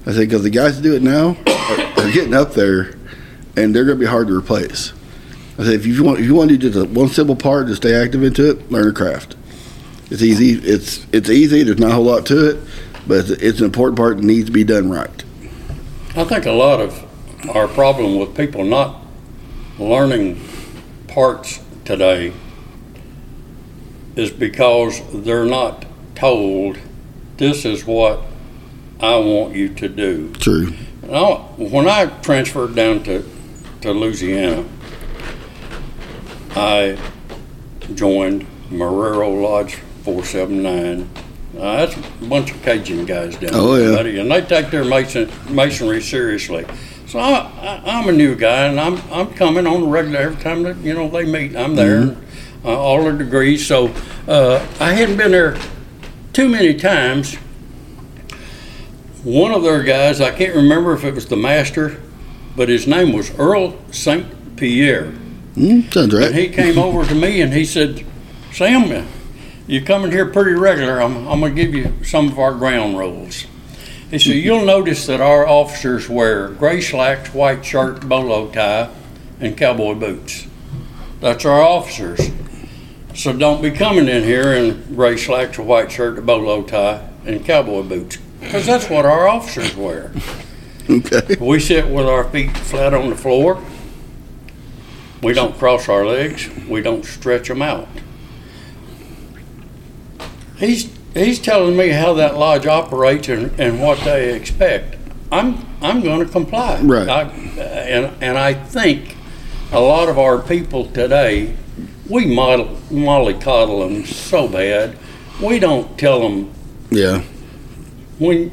Speaker 3: I said, because the guys that do it now are, are getting up there, and they're going to be hard to replace. I said, if you want, if you want to do just one simple part to stay active into it, learn a craft. It's easy. It's it's easy. There's not a whole lot to it, but it's, it's an important part that needs to be done right.
Speaker 4: I think a lot of our problem with people not learning parts today is because they're not told this is what I want you to do.
Speaker 3: True.
Speaker 4: Now, when I transferred down to, to Louisiana, I joined Marrero Lodge 479. Uh, that's a bunch of Cajun guys down
Speaker 3: Oh,
Speaker 4: there,
Speaker 3: yeah.
Speaker 4: buddy, and they take their mason, masonry seriously. So I, I, I'm a new guy, and I'm I'm coming on the regular every time that you know they meet. I'm there,
Speaker 3: Mm-hmm.
Speaker 4: uh, all the degrees. So uh, I hadn't been there too many times. One of their guys, I can't remember if it was the master, but his name was Earl St. Pierre.
Speaker 3: Mm, sounds
Speaker 4: And
Speaker 3: right.
Speaker 4: he came over to me and he said, Sam, you're coming here pretty regular. I'm, I'm going to give you some of our ground rules. He said, You'll notice that our officers wear gray slacks, white shirt, bolo tie, and cowboy boots. That's our officers. So don't be coming in here in gray slacks, a white shirt, a bolo tie, and cowboy boots. Because that's what our officers wear.
Speaker 3: Okay.
Speaker 4: We sit with our feet flat on the floor. We don't cross our legs. We don't stretch them out. He's he's telling me how that lodge operates and, and what they expect. I'm I'm going to comply.
Speaker 3: Right.
Speaker 4: I, and and I think a lot of our people today, we model, mollycoddle them so bad. We don't tell them
Speaker 3: Yeah.
Speaker 4: When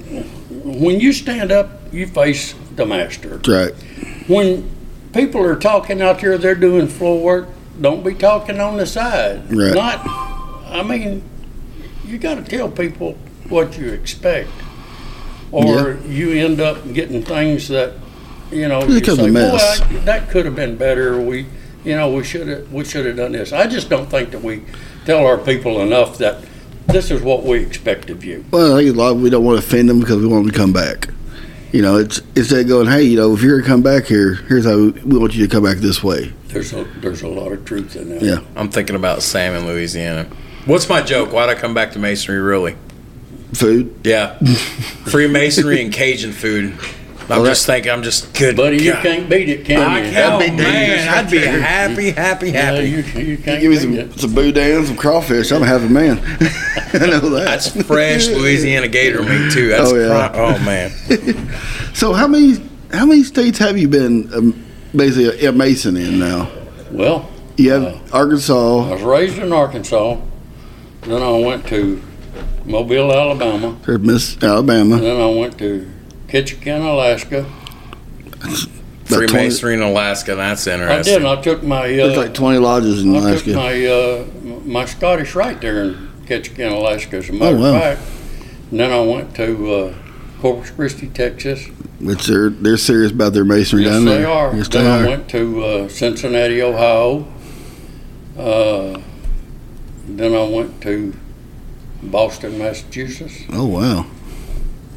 Speaker 4: when you stand up, you face the master.
Speaker 3: Right.
Speaker 4: When people are talking out there, they're doing floor work. Don't be talking on the side.
Speaker 3: Right.
Speaker 4: Not. I mean, you got to tell people what you expect. or you end up getting things that you know
Speaker 3: It
Speaker 4: you say. I- that could have been better. We, you know, we should have we should have done this. I just don't think that we tell our people enough that this is what we expect of you.
Speaker 3: Well, I think a lot of we don't want to offend them because we want them to come back. You know, it's instead of going, hey, you know, if you're gonna come back here, here's how we, we want you to come back this way.
Speaker 4: There's a there's a lot of truth in that.
Speaker 3: Yeah.
Speaker 2: I'm thinking about Sam in Louisiana. What's my joke? Why'd I come back to masonry? Really?
Speaker 3: Food.
Speaker 2: Yeah, Freemasonry and Cajun food. I'm
Speaker 3: Well,
Speaker 2: just thinking. I'm just good.
Speaker 4: Buddy, you can't beat it, can
Speaker 2: I
Speaker 4: you?
Speaker 2: can't,
Speaker 3: That'd be
Speaker 2: man. I'd be happy, happy, happy,
Speaker 4: Yeah, you, you can't
Speaker 3: Give me
Speaker 4: beat
Speaker 3: some
Speaker 4: it.
Speaker 3: some boudin, some crawfish. I'm a happy man. I know that.
Speaker 2: That's fresh Louisiana gator meat too. That's
Speaker 3: Oh, yeah.
Speaker 2: pri- oh man.
Speaker 3: So how many how many states have you been um, basically a mason in now?
Speaker 4: Well,
Speaker 3: You have
Speaker 4: Uh, I was raised in Arkansas. Then I went to Mobile, Alabama.
Speaker 3: or Miss Alabama.
Speaker 4: Then I went to Ketchikan, Alaska.
Speaker 3: About 20
Speaker 2: Freemasonry in Alaska. That's interesting.
Speaker 4: I
Speaker 2: interesting.
Speaker 4: did. I took my
Speaker 3: There's
Speaker 4: uh,
Speaker 3: like 20 lodges in Alaska.
Speaker 4: I took
Speaker 3: Alaska.
Speaker 4: my uh, my Scottish Rite there in Ketchikan, Alaska. As a matter
Speaker 3: Oh, wow.
Speaker 4: of fact. And then I went to uh, Corpus Christi, Texas.
Speaker 3: Which they're they're serious about their masonry
Speaker 4: Yes,
Speaker 3: down
Speaker 4: they
Speaker 3: there.
Speaker 4: are.
Speaker 3: Yes, they
Speaker 4: then I
Speaker 3: are.
Speaker 4: went to uh, Cincinnati, Ohio. Uh, then I went to Boston, Massachusetts.
Speaker 3: Oh wow!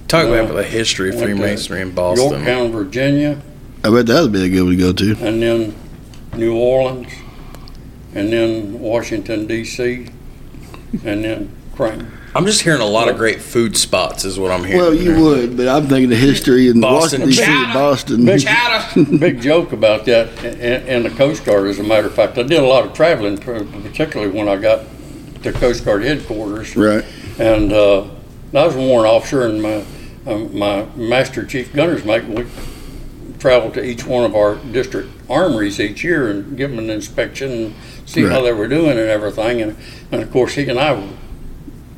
Speaker 2: Talk
Speaker 4: Uh,
Speaker 2: about the history of Freemasonry in Boston.
Speaker 4: Yorktown, Virginia,
Speaker 3: I bet that would be a good one to go to.
Speaker 4: and then New Orleans, and then Washington D.C., and then Crane.
Speaker 2: I'm just hearing a lot of great food spots, is what I'm hearing.
Speaker 3: Well, you would, but I'm thinking the history in
Speaker 2: Boston.
Speaker 3: Washington D.C. and
Speaker 2: Chowder.
Speaker 3: Boston.
Speaker 4: Big, big joke about that in, in the Coast Guard. As a matter of fact, I did a lot of traveling, particularly when I got to Coast Guard headquarters.
Speaker 3: Right.
Speaker 4: And uh, I was a warrant officer, and my um, my master chief gunner's mate. We traveled to each one of our district armories each year and give them an inspection and see how they were doing and everything. And, and of course, he and I were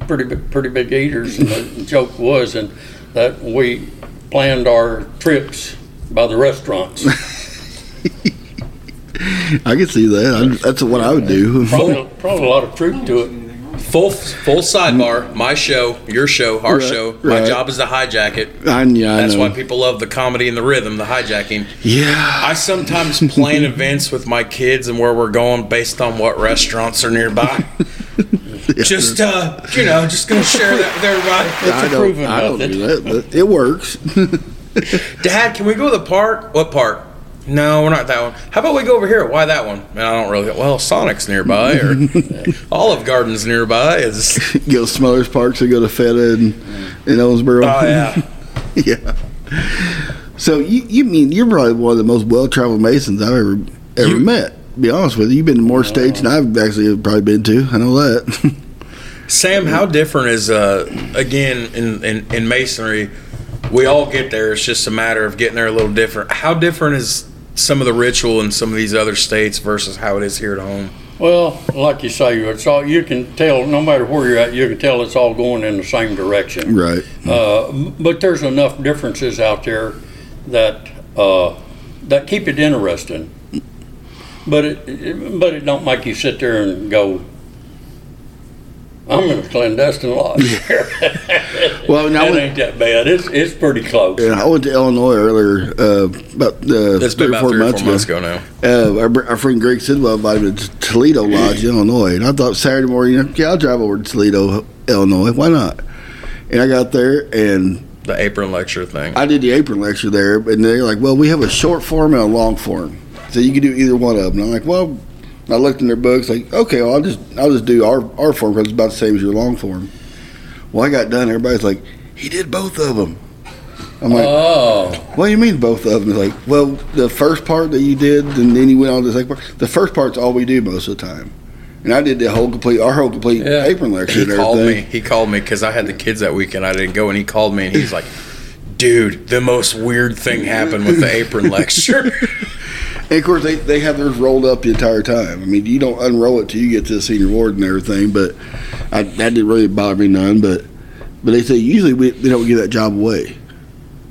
Speaker 4: pretty big, pretty big eaters. And the joke was, and that we planned our trips by the restaurants.
Speaker 3: I can see that. I, that's what I would do.
Speaker 4: Probably, probably a lot of truth to it.
Speaker 2: Full full sidebar. My show, your show, our
Speaker 3: Right,
Speaker 2: show. My
Speaker 3: right.
Speaker 2: job is to hijack it.
Speaker 3: I, yeah,
Speaker 2: That's
Speaker 3: know.
Speaker 2: why people love the comedy and the rhythm, the hijacking.
Speaker 3: yeah.
Speaker 2: I sometimes plan events with my kids and where we're going based on what restaurants are nearby. just uh, you know, just gonna share that with everybody.
Speaker 3: I
Speaker 4: a
Speaker 3: don't,
Speaker 4: proven
Speaker 3: I don't do that, but it works.
Speaker 2: Dad, can we go to the park? What park? No, we're not that one. How about we go over here? Why that one? Man, I don't really. Well, Sonic's nearby, or Olive Garden's nearby. Is
Speaker 3: go to Smothers Parks and go to Feta and in Owensboro.
Speaker 2: oh yeah.
Speaker 3: yeah. So you, you mean you're probably one of the most well traveled Masons I've ever ever
Speaker 2: You-
Speaker 3: met. Be honest with you, you've been to more states than I've actually probably been to. I know that.
Speaker 2: Sam, how different is uh again in, in in masonry? We all get there. It's just a matter of getting there a little different. How different is some of the ritual in some of these other states versus how it is here at home?
Speaker 4: Well, like you say, it's all you can tell. No matter where you're at, you can tell it's all going in the same direction.
Speaker 3: right.
Speaker 4: Uh, but there's enough differences out there that uh, that keep it interesting. But it, it but it don't make you sit there and go. I'm in a clandestine lodge here.
Speaker 3: Well, now
Speaker 4: it
Speaker 3: when-
Speaker 4: ain't that bad. It's it's pretty close.
Speaker 3: Yeah, I went to Illinois earlier, uh, about uh,
Speaker 2: It's
Speaker 3: three
Speaker 2: been
Speaker 3: or
Speaker 2: about
Speaker 3: four
Speaker 2: three or
Speaker 3: months
Speaker 2: four months
Speaker 3: ago.
Speaker 2: ago now.
Speaker 3: Uh, our, our friend Greg Sidwell invited me to Toledo Lodge, Illinois, and I thought Saturday morning, yeah, I'll drive over to Toledo, Illinois. Why not? And I got there, and
Speaker 2: The apron lecture thing.
Speaker 3: I did the apron lecture there, and they're like, "Well, we have a short form and a long form, so you can do either one of them." And I'm like, "Well," I looked in their books, like, "Okay, well, I'll just I'll just do our our form because it's about the same as your long form." Well, I got done. Everybody's like, "He did both of them." I'm like,
Speaker 4: Oh,
Speaker 3: "What do you mean both of them?" It's like, "Well, the first part that you did, and then you went on to the second part. The first part's all we do most of the time." And I did the whole complete, our whole complete
Speaker 4: Yeah.
Speaker 3: apron lecture
Speaker 2: he
Speaker 3: and
Speaker 2: called me. He called me because I had the kids that weekend. I didn't go, and he called me, and he's like, "Dude, the most weird thing happened with the apron lecture."
Speaker 3: And of course, they, they have theirs rolled up the entire time. I mean, you don't unroll it till you get to the senior ward and everything. But I, that didn't really bother me none. But but they say usually we, they don't give that job away.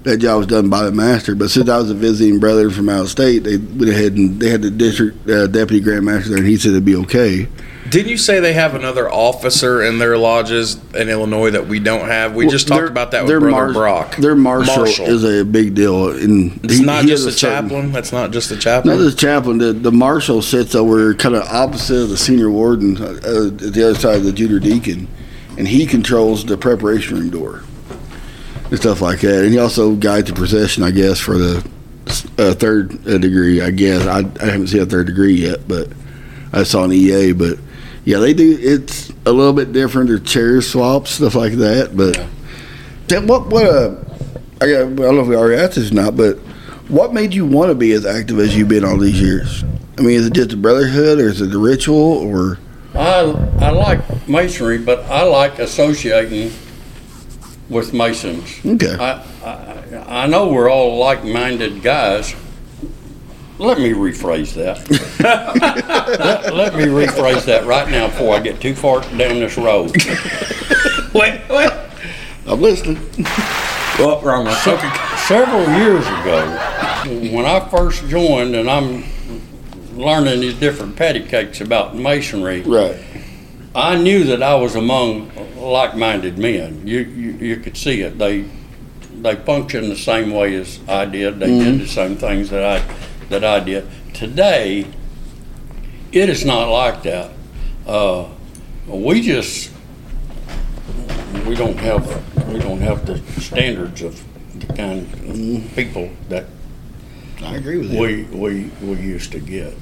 Speaker 3: That job was done by the master. But since I was a visiting brother from out of state, they went ahead and they had the district uh, deputy grand master there, and he said it'd be okay.
Speaker 2: Didn't you say they have another officer in their lodges in Illinois that we don't have? We just talked about that
Speaker 3: their
Speaker 2: with Brother
Speaker 3: mar-
Speaker 2: Brock.
Speaker 3: Their marshal, is a big deal. And
Speaker 2: It's
Speaker 3: he-
Speaker 2: not
Speaker 3: he
Speaker 2: just a
Speaker 3: certain-
Speaker 2: chaplain. That's not just a chaplain.
Speaker 3: Not just a chaplain. The, the marshal sits over kind of opposite of the senior warden uh, uh, at the other side of the junior deacon, and he controls the preparation room door and stuff like that. And he also guides the procession, I guess, for the uh, third uh, degree. I guess I, I haven't seen a third degree yet, but I saw an EA. But yeah, they do. It's a little bit different. There's chair swaps, stuff like that. But Then what? What? Uh, I, got, I don't know if we already asked this or not, but what made you want to be as active as you've been all these years? I mean, is it just the brotherhood, or is it the ritual, or
Speaker 4: I, I like masonry, but I like associating with masons.
Speaker 3: okay?
Speaker 4: I, I, I know we're all like-minded guys. Let me rephrase that. let, let me rephrase that right now before I get too far down this road.
Speaker 2: wait, wait.
Speaker 3: I'm listening.
Speaker 2: Well, wrong one.
Speaker 4: Se- several years ago, when I first joined, and I'm learning these different patty cakes about masonry,
Speaker 3: Right.
Speaker 4: I knew that I was among like-minded men. You, you, you could see it. They, they functioned the same way as I did. They did mm-hmm. the same things that I, that I did. Today, it is not like that. Uh, we just, we don't have, we don't have the standards of the kind of people that
Speaker 3: I agree with you.
Speaker 4: we, we, we used to get.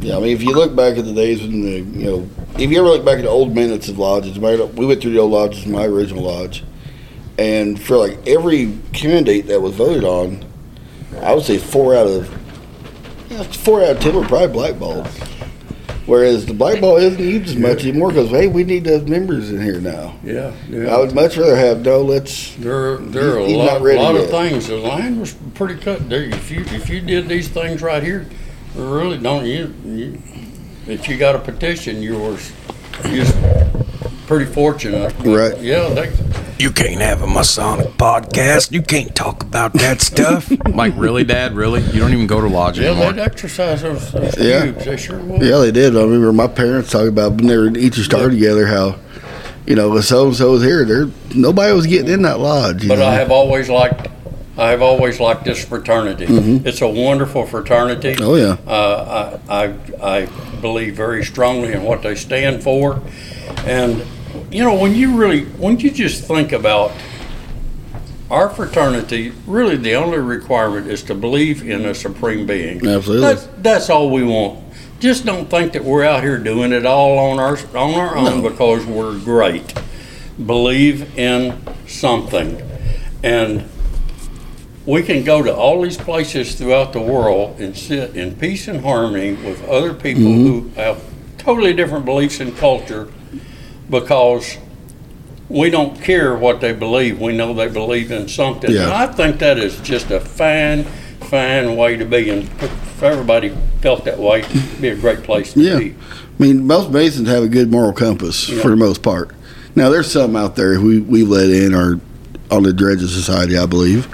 Speaker 3: Yeah, I mean, if you look back at the days when the, you know, if you ever look back at the old minutes of lodges, we went through the old lodges, my original lodge, and for like every candidate that was voted on, I would say four out of, yeah, four out of ten were probably blackballed. Whereas the blackball isn't used as much anymore because hey, we need those members in here now.
Speaker 4: Yeah, yeah.
Speaker 3: I would much rather have no. Let's
Speaker 4: There, there are a lot, lot of things. The line was pretty cut. There, if you if you did these things right here, really don't you, you if you got a petition, you were you was pretty fortunate. But,
Speaker 3: Right.
Speaker 4: Yeah, they,
Speaker 2: You can't have a Masonic podcast. You can't talk about that stuff. like, really, Dad? Really? You don't even go to lodge
Speaker 4: yeah,
Speaker 2: anymore?
Speaker 4: they'd exercise those, those
Speaker 3: Yeah.
Speaker 4: cubes. They sure would.
Speaker 3: Yeah, they did. I remember my parents talking about when they were each star together how, you know, if so and so was here, there nobody was getting in that lodge. you
Speaker 4: But
Speaker 3: know?
Speaker 4: I have always liked, I have always liked this fraternity. It's a wonderful fraternity.
Speaker 3: Mm-hmm. Oh yeah,
Speaker 4: Uh, I, I, I believe very strongly in what they stand for. And, you know, when you really, when you just think about our fraternity, really the only requirement is to believe in a supreme being.
Speaker 3: Absolutely.
Speaker 4: That's, that's all we want. Just don't think that we're out here doing it all on our, on our own because we're great. Believe in something. And we can go to all these places throughout the world and sit in peace and harmony with other people mm-hmm. who have totally different beliefs and culture because we don't care what they believe. We know they believe in something.
Speaker 3: Yeah.
Speaker 4: And I think that is just a fine, fine way to be. And if everybody felt that way, it'd be a great place to
Speaker 3: Yeah.
Speaker 4: be.
Speaker 3: I mean, most Masons have a good moral compass
Speaker 4: Yeah.
Speaker 3: for the most part. Now, there's some out there we we let in are on the Dredges Society, I believe,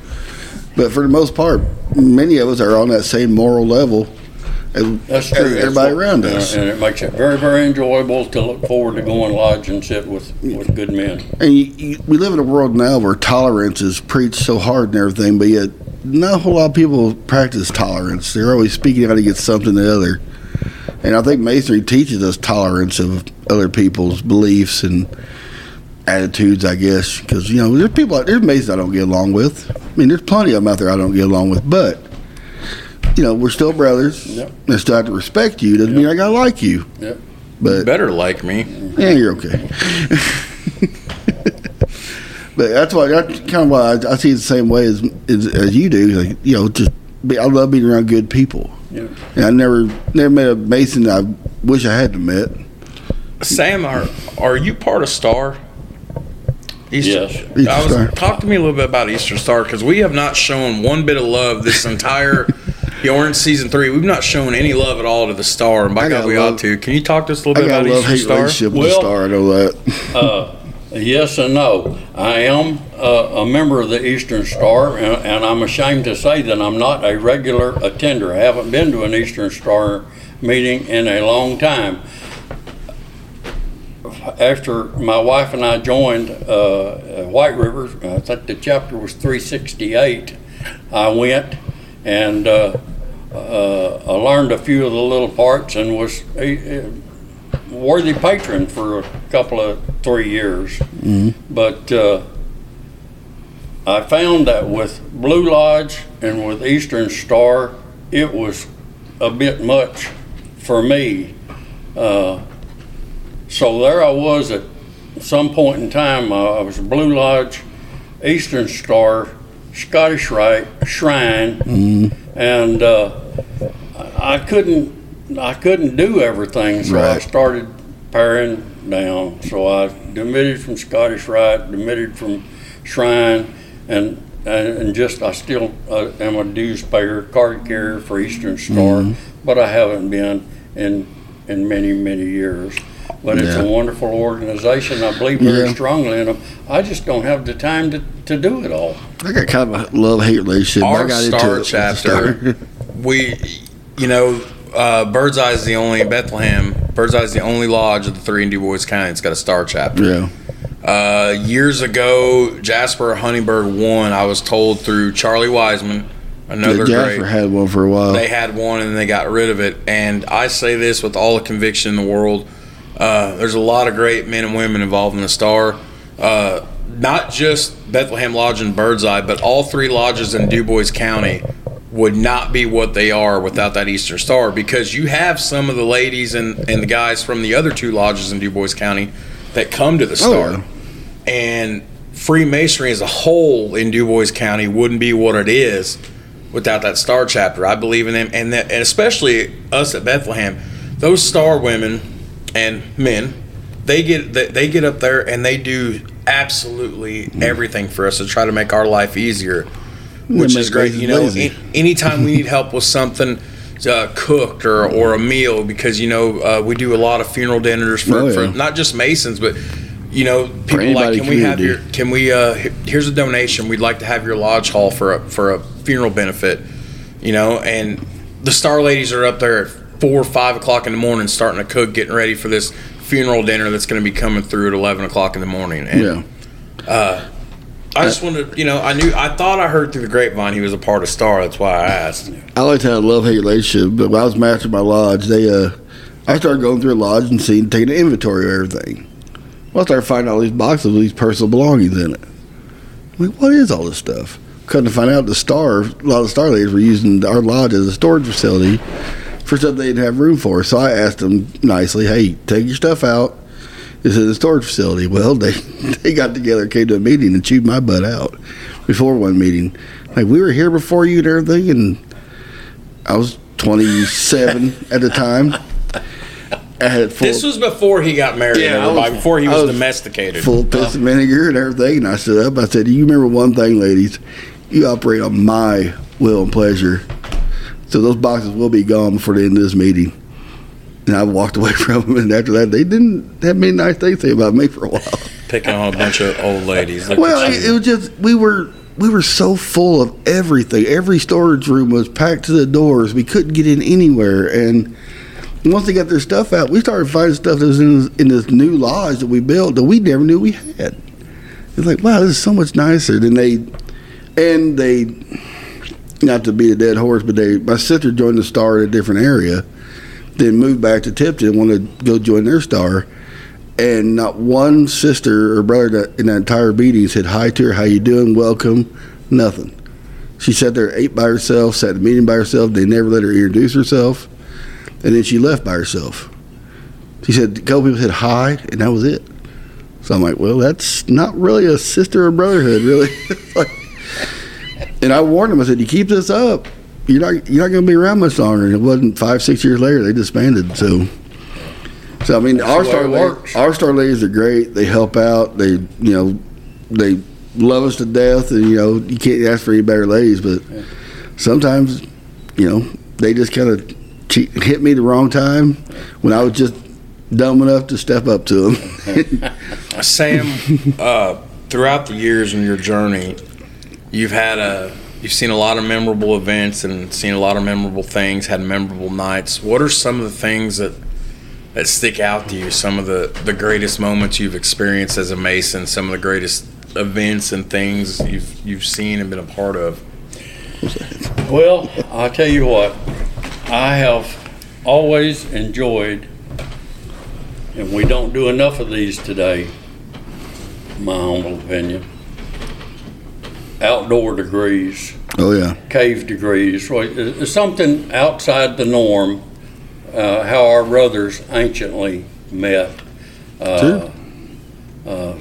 Speaker 3: but for the most part, many of us are on that same moral level as,
Speaker 4: That's true. That's
Speaker 3: everybody
Speaker 4: what-
Speaker 3: around
Speaker 4: and-
Speaker 3: us.
Speaker 4: And it makes it very, very enjoyable to look forward to going lodge and sit with, with good men.
Speaker 3: And you, you, we live in a world now where tolerance is preached so hard and everything, but yet not a whole lot of people practice tolerance. They're always speaking out against something or the other. And I think Masonry teaches us tolerance of other people's beliefs and attitudes, I guess. Because, you know, there's people out there's Masons I don't get along with. I mean, there's plenty of them out there I don't get along with, but, you know, we're still brothers.
Speaker 4: Yep.
Speaker 3: I still have to respect you. Doesn't mean I got to like you.
Speaker 4: Yep.
Speaker 3: But
Speaker 2: Better like me.
Speaker 3: yeah, you're okay. but that's why that's kind of why I, I see it the same way as as, as you do. Like, you know, just be, I love being around good people.
Speaker 4: Yeah.
Speaker 3: And I never never met a Mason I wish I hadn't met.
Speaker 2: Sam, are are you part of Star? Easter,
Speaker 4: Yes.
Speaker 3: Easter
Speaker 2: I was,
Speaker 3: Star.
Speaker 2: Talk to me a little bit about Eastern Star because we have not shown one bit of love this entire. The Orange season three, we've not shown any love at all to the Star, and by
Speaker 3: I
Speaker 2: God, we
Speaker 3: love.
Speaker 2: ought to. Can you talk to us a little bit
Speaker 3: got a
Speaker 2: about
Speaker 3: love hate
Speaker 2: Eastern Star?
Speaker 3: relationship with
Speaker 4: Well-
Speaker 3: the star. I know that.
Speaker 4: Uh, yes and no. I am uh, a member of the Eastern Star, and, and I'm ashamed to say that I'm not a regular attender. I haven't been to an Eastern Star meeting in a long time. after my wife and I joined uh, White River, I think the chapter was 368. I went and uh, uh, I learned a few of the little parts and was a, a worthy patron for a couple of three years. But uh, I found that with Blue Lodge and with Eastern Star, it was a bit much for me. Uh, so there I was at some point in time. I was Blue Lodge, Eastern Star, Scottish Rite, Shrine, and uh, I I couldn't I couldn't do everything. So I started paring down. So I demitted from Scottish Rite, demitted from Shrine, and and, and just I still uh, am a dues payer, card carrier for Eastern Star, but I haven't been in in many many years. But it's a wonderful organization. I believe very
Speaker 3: Yeah.
Speaker 4: strongly in them. I just don't have the time to, to do it all.
Speaker 3: I got kind of a love hate relationship. I
Speaker 2: Our
Speaker 3: got
Speaker 2: star
Speaker 3: into it with
Speaker 2: chapter, we, you know, uh, Birdseye is the only Bethlehem. Birdseye is the only lodge of the three in Dubois County that's got a star chapter.
Speaker 3: yeah.
Speaker 2: Uh, years ago, Jasper Honeyberg won. I was told through Charlie Wiseman, another
Speaker 3: yeah,
Speaker 2: great.
Speaker 3: Jasper had one for a while.
Speaker 2: They had one and they got rid of it. And I say this with all the conviction in the world. Uh, there's a lot of great men and women involved in the Star. Uh, not just Bethlehem Lodge and Birdseye, but all three lodges in Dubois County would not be what they are without that Eastern Star because you have some of the ladies and, and the guys from the other two lodges in Dubois County that come to the oh, Star.
Speaker 3: yeah.
Speaker 2: And Freemasonry as a whole in Dubois County wouldn't be what it is without that Star chapter. I believe in them, and that, and especially us at Bethlehem, those Star women and men, they get they, they get up there and they do absolutely mm. everything for us to try to make our life easier, which is great. You know,
Speaker 3: lazy.
Speaker 2: a- anytime we need help with something. Uh, cooked or, or a meal because you know uh, we do a lot of funeral dinners for,
Speaker 3: Oh, yeah.
Speaker 2: for not just masons but you know people like can we have your can we uh here's a donation we'd like to have your lodge hall for a for a funeral benefit you know and the star ladies are up there at four or five o'clock in the morning starting to cook getting ready for this funeral dinner that's going to be coming through at 11 o'clock in the morning and
Speaker 3: yeah.
Speaker 2: I just wanted you know i knew i thought i heard through the grapevine he was a part of star that's why i asked
Speaker 3: I like to have a love hate relationship, but when I was master my lodge, they uh, I started going through a lodge and seeing taking an inventory of everything. Well, I started finding all these boxes with these personal belongings in it. I'm like, what is all this stuff? Come to find out, the star, a lot of the star ladies were using our lodge as a storage facility for stuff they didn't have room for. So I asked them nicely, "Hey, take your stuff out. It's in the storage facility." Well, they they got together, came to a meeting, and chewed my butt out before one meeting. Like we were here before you and everything, and I was 27 at the time. I had full,
Speaker 2: this was before he got married
Speaker 3: Yeah, was-
Speaker 2: before he was,
Speaker 3: was
Speaker 2: domesticated
Speaker 3: full piss and vinegar and everything. And I stood up. I said, "You remember one thing, ladies? You operate on my will and pleasure. So those boxes will be gone before the end of this meeting." And I walked away from them. And after that, they didn't have many nice things to say about me for a while.
Speaker 2: picking on a bunch of old ladies Look
Speaker 3: Well, it, it was just we were we were so full of everything. Every storage room was packed to the doors. We couldn't get in anywhere. And once they got their stuff out, we started finding stuff that was in, in this new lodge that we built that we never knew we had. It's like, wow, this is so much nicer. than they, and they, not to beat a dead horse, but they, my sister joined the star in a different area, then moved back to Tipton, wanted to go join their star and not one sister or brother in that entire meeting said hi to her, how you doing, welcome, nothing. She sat there, ate by herself, sat at the meeting by herself. They never let her introduce herself, and then she left by herself. She said a couple people said hi, and that was it. So I'm like, well, that's not really a sister or brotherhood, really. Like- and I warned him, I said, you keep this up, you're not you're not going to be around much longer. And it wasn't five six years later they disbanded. So. So I mean, our star ladies, our star ladies are great. They help out. They, you know, they love us to death, and you know, you can't ask for any better ladies. But sometimes, you know, they just kind of hit me the wrong time when I was just dumb enough to step up to them.
Speaker 2: Sam, uh, throughout the years in your journey, you've had a you've seen a lot of memorable events and seen a lot of memorable things, had memorable nights. What are some of the things that that stick out to you? Some of the the greatest moments you've experienced as a Mason, some of the greatest events and things you've you've seen and been a part of.
Speaker 4: Well, I'll tell you what, I have always enjoyed, and we don't do enough of these today, my humble opinion, outdoor degrees,
Speaker 3: Oh yeah.
Speaker 4: cave degrees, right, something outside the norm, uh, how our brothers anciently met. Uh,
Speaker 3: Sure.
Speaker 4: uh,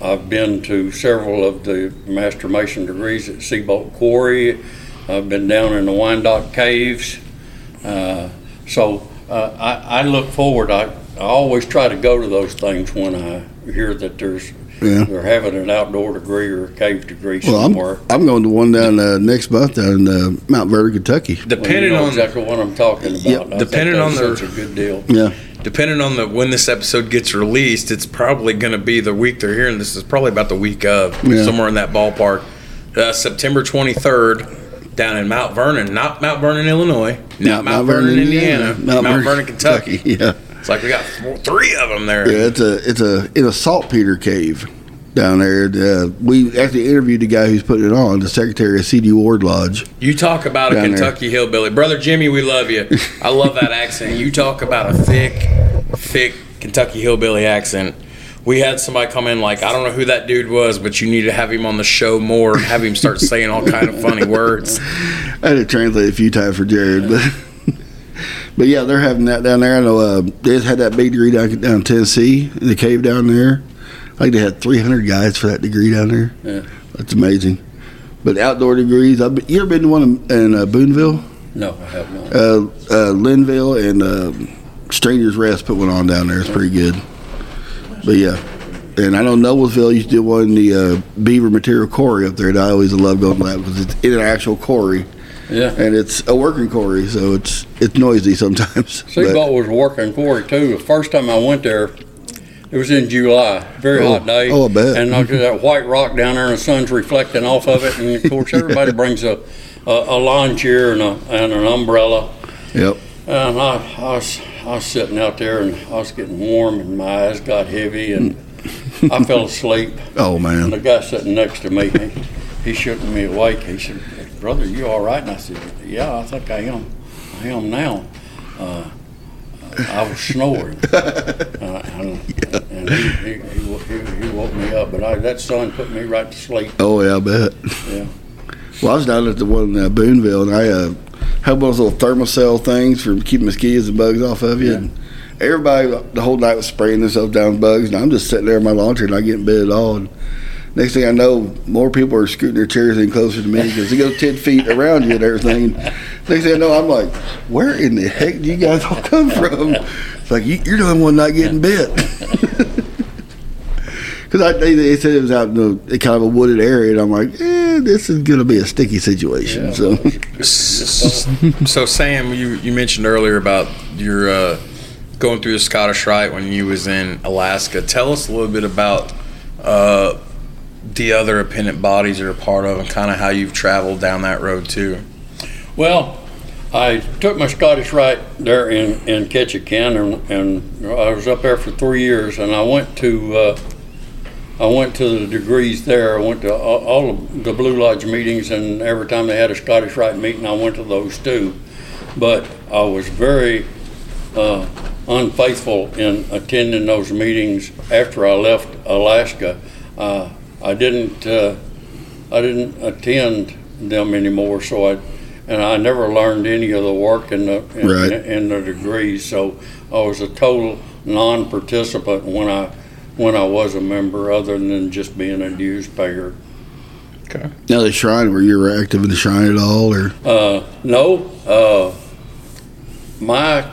Speaker 4: I've been to several of the Master Mason degrees at Seabolt Quarry. I've been down in the Wyandotte Caves. Uh, so uh, I, I look forward. I, I always try to go to those things when I hear that there's
Speaker 3: Yeah.
Speaker 4: they're having an outdoor degree or a cave degree
Speaker 3: Well, I'm
Speaker 4: somewhere.
Speaker 3: I'm going to one down uh, next month down in uh, Mount Vernon, Kentucky.
Speaker 4: Well, you
Speaker 2: Depending
Speaker 4: know
Speaker 2: on
Speaker 4: exactly what I'm talking about.
Speaker 3: Yep.
Speaker 4: I
Speaker 2: Depending on the-
Speaker 4: such a good deal.
Speaker 3: Yeah.
Speaker 2: depending on the when this episode gets released, it's probably going to be the week they're hearing this is probably about the week of
Speaker 3: Yeah.
Speaker 2: somewhere in that ballpark. Uh, September 23rd down in Mount Vernon, not Mount Vernon, Illinois, not Mount, Vernon, Indiana, Mount, Vernon, Kentucky.
Speaker 3: Yeah.
Speaker 2: It's like we got four, three of them there.
Speaker 3: Yeah, it's a it's a in a saltpeter cave down there. Uh, we actually interviewed the guy who's putting it on, the secretary of CD Ward Lodge.
Speaker 2: You talk about a
Speaker 3: Down there.
Speaker 2: Kentucky hillbilly, brother Jimmy. We love you. I love that accent. You talk about a thick, thick Kentucky hillbilly accent. We had somebody come in like I don't know who that dude was, but you need to have him on the show more and have him start saying all kind of funny words.
Speaker 3: I had to translate a few times for Jared, but but yeah, they're having that down there. I know uh, they just had that big degree down down in Tennessee in the cave down there. I think they had 300 guys for that degree down there.
Speaker 4: Yeah.
Speaker 3: That's amazing. But outdoor degrees, I've been, you ever been to one in, in uh, Boonville?
Speaker 4: No, I have not.
Speaker 3: Uh, uh, Linville and uh, Stranger's Rest put one on down there. It's pretty good. But yeah, and I know Noblesville used to do one in the uh, Beaver Material Quarry up there. And I always love going to that because it's in an actual quarry
Speaker 4: Yeah.
Speaker 3: and it's a working quarry, so it's it's noisy sometimes.
Speaker 4: Seabolt was a working quarry too. The first time I went there, it was in July, very
Speaker 3: Oh,
Speaker 4: hot day.
Speaker 3: oh, I bet.
Speaker 4: And at that white rock down there, and the sun's reflecting off of it. And of course, everybody brings a, a, a lawn chair and, a, and an umbrella.
Speaker 3: Yep.
Speaker 4: And I, I was I was sitting out there, and I was getting warm, and my eyes got heavy, and I fell asleep.
Speaker 3: Oh
Speaker 4: And
Speaker 3: man.
Speaker 4: the guy sitting next to me, he, he shook me awake. He said, "Brother, you all right?" And I said, "Yeah, I think I am. I am now." Uh, I was snoring, uh, and, and he, he, he, he, woke me up. But I, that sun put me right to sleep.
Speaker 3: Oh yeah, I bet.
Speaker 4: Yeah.
Speaker 3: Well, I was down at the one in uh, Boonville, and I uh, had one of those little Thermacell things for keeping mosquitoes and bugs off of you.
Speaker 4: Yeah.
Speaker 3: And everybody the whole night was spraying themselves down with bugs, and I'm just sitting there in my lawn chair, not getting bit at all. And next thing I know, more people are scooting their chairs in closer to me because they go ten feet around you and everything. next thing I know, I'm like, "Where in the heck do you guys all come from?" It's like you, you're the only one not getting bit. Because they, they said it was out in a, kind of a wooded area, and I'm like, eh, this is going to be a sticky situation. So,
Speaker 2: So Sam, you, you mentioned earlier about your uh, going through the Scottish Rite when you was in Alaska. Tell us a little bit about uh, the other appendant bodies you're a part of and kind of how you've traveled down that road too.
Speaker 4: Well, I took my Scottish Rite there in, in Ketchikan, and, and I was up there for three years, and I went to uh, I went to the degrees there. I went to all, all of the Blue Lodge meetings, and every time they had a Scottish Rite meeting, I went to those too. But I was very uh, unfaithful in attending those meetings after I left Alaska. Uh, I didn't uh, I didn't attend them anymore, so I and I never learned any of the work in the in,
Speaker 3: Right.
Speaker 4: in the degrees. So I was a total non-participant when I when I was a member, other than just being a dues payer.
Speaker 2: Okay.
Speaker 3: now the shrine, were you ever active in the shrine at all, or
Speaker 4: Uh, no, uh, my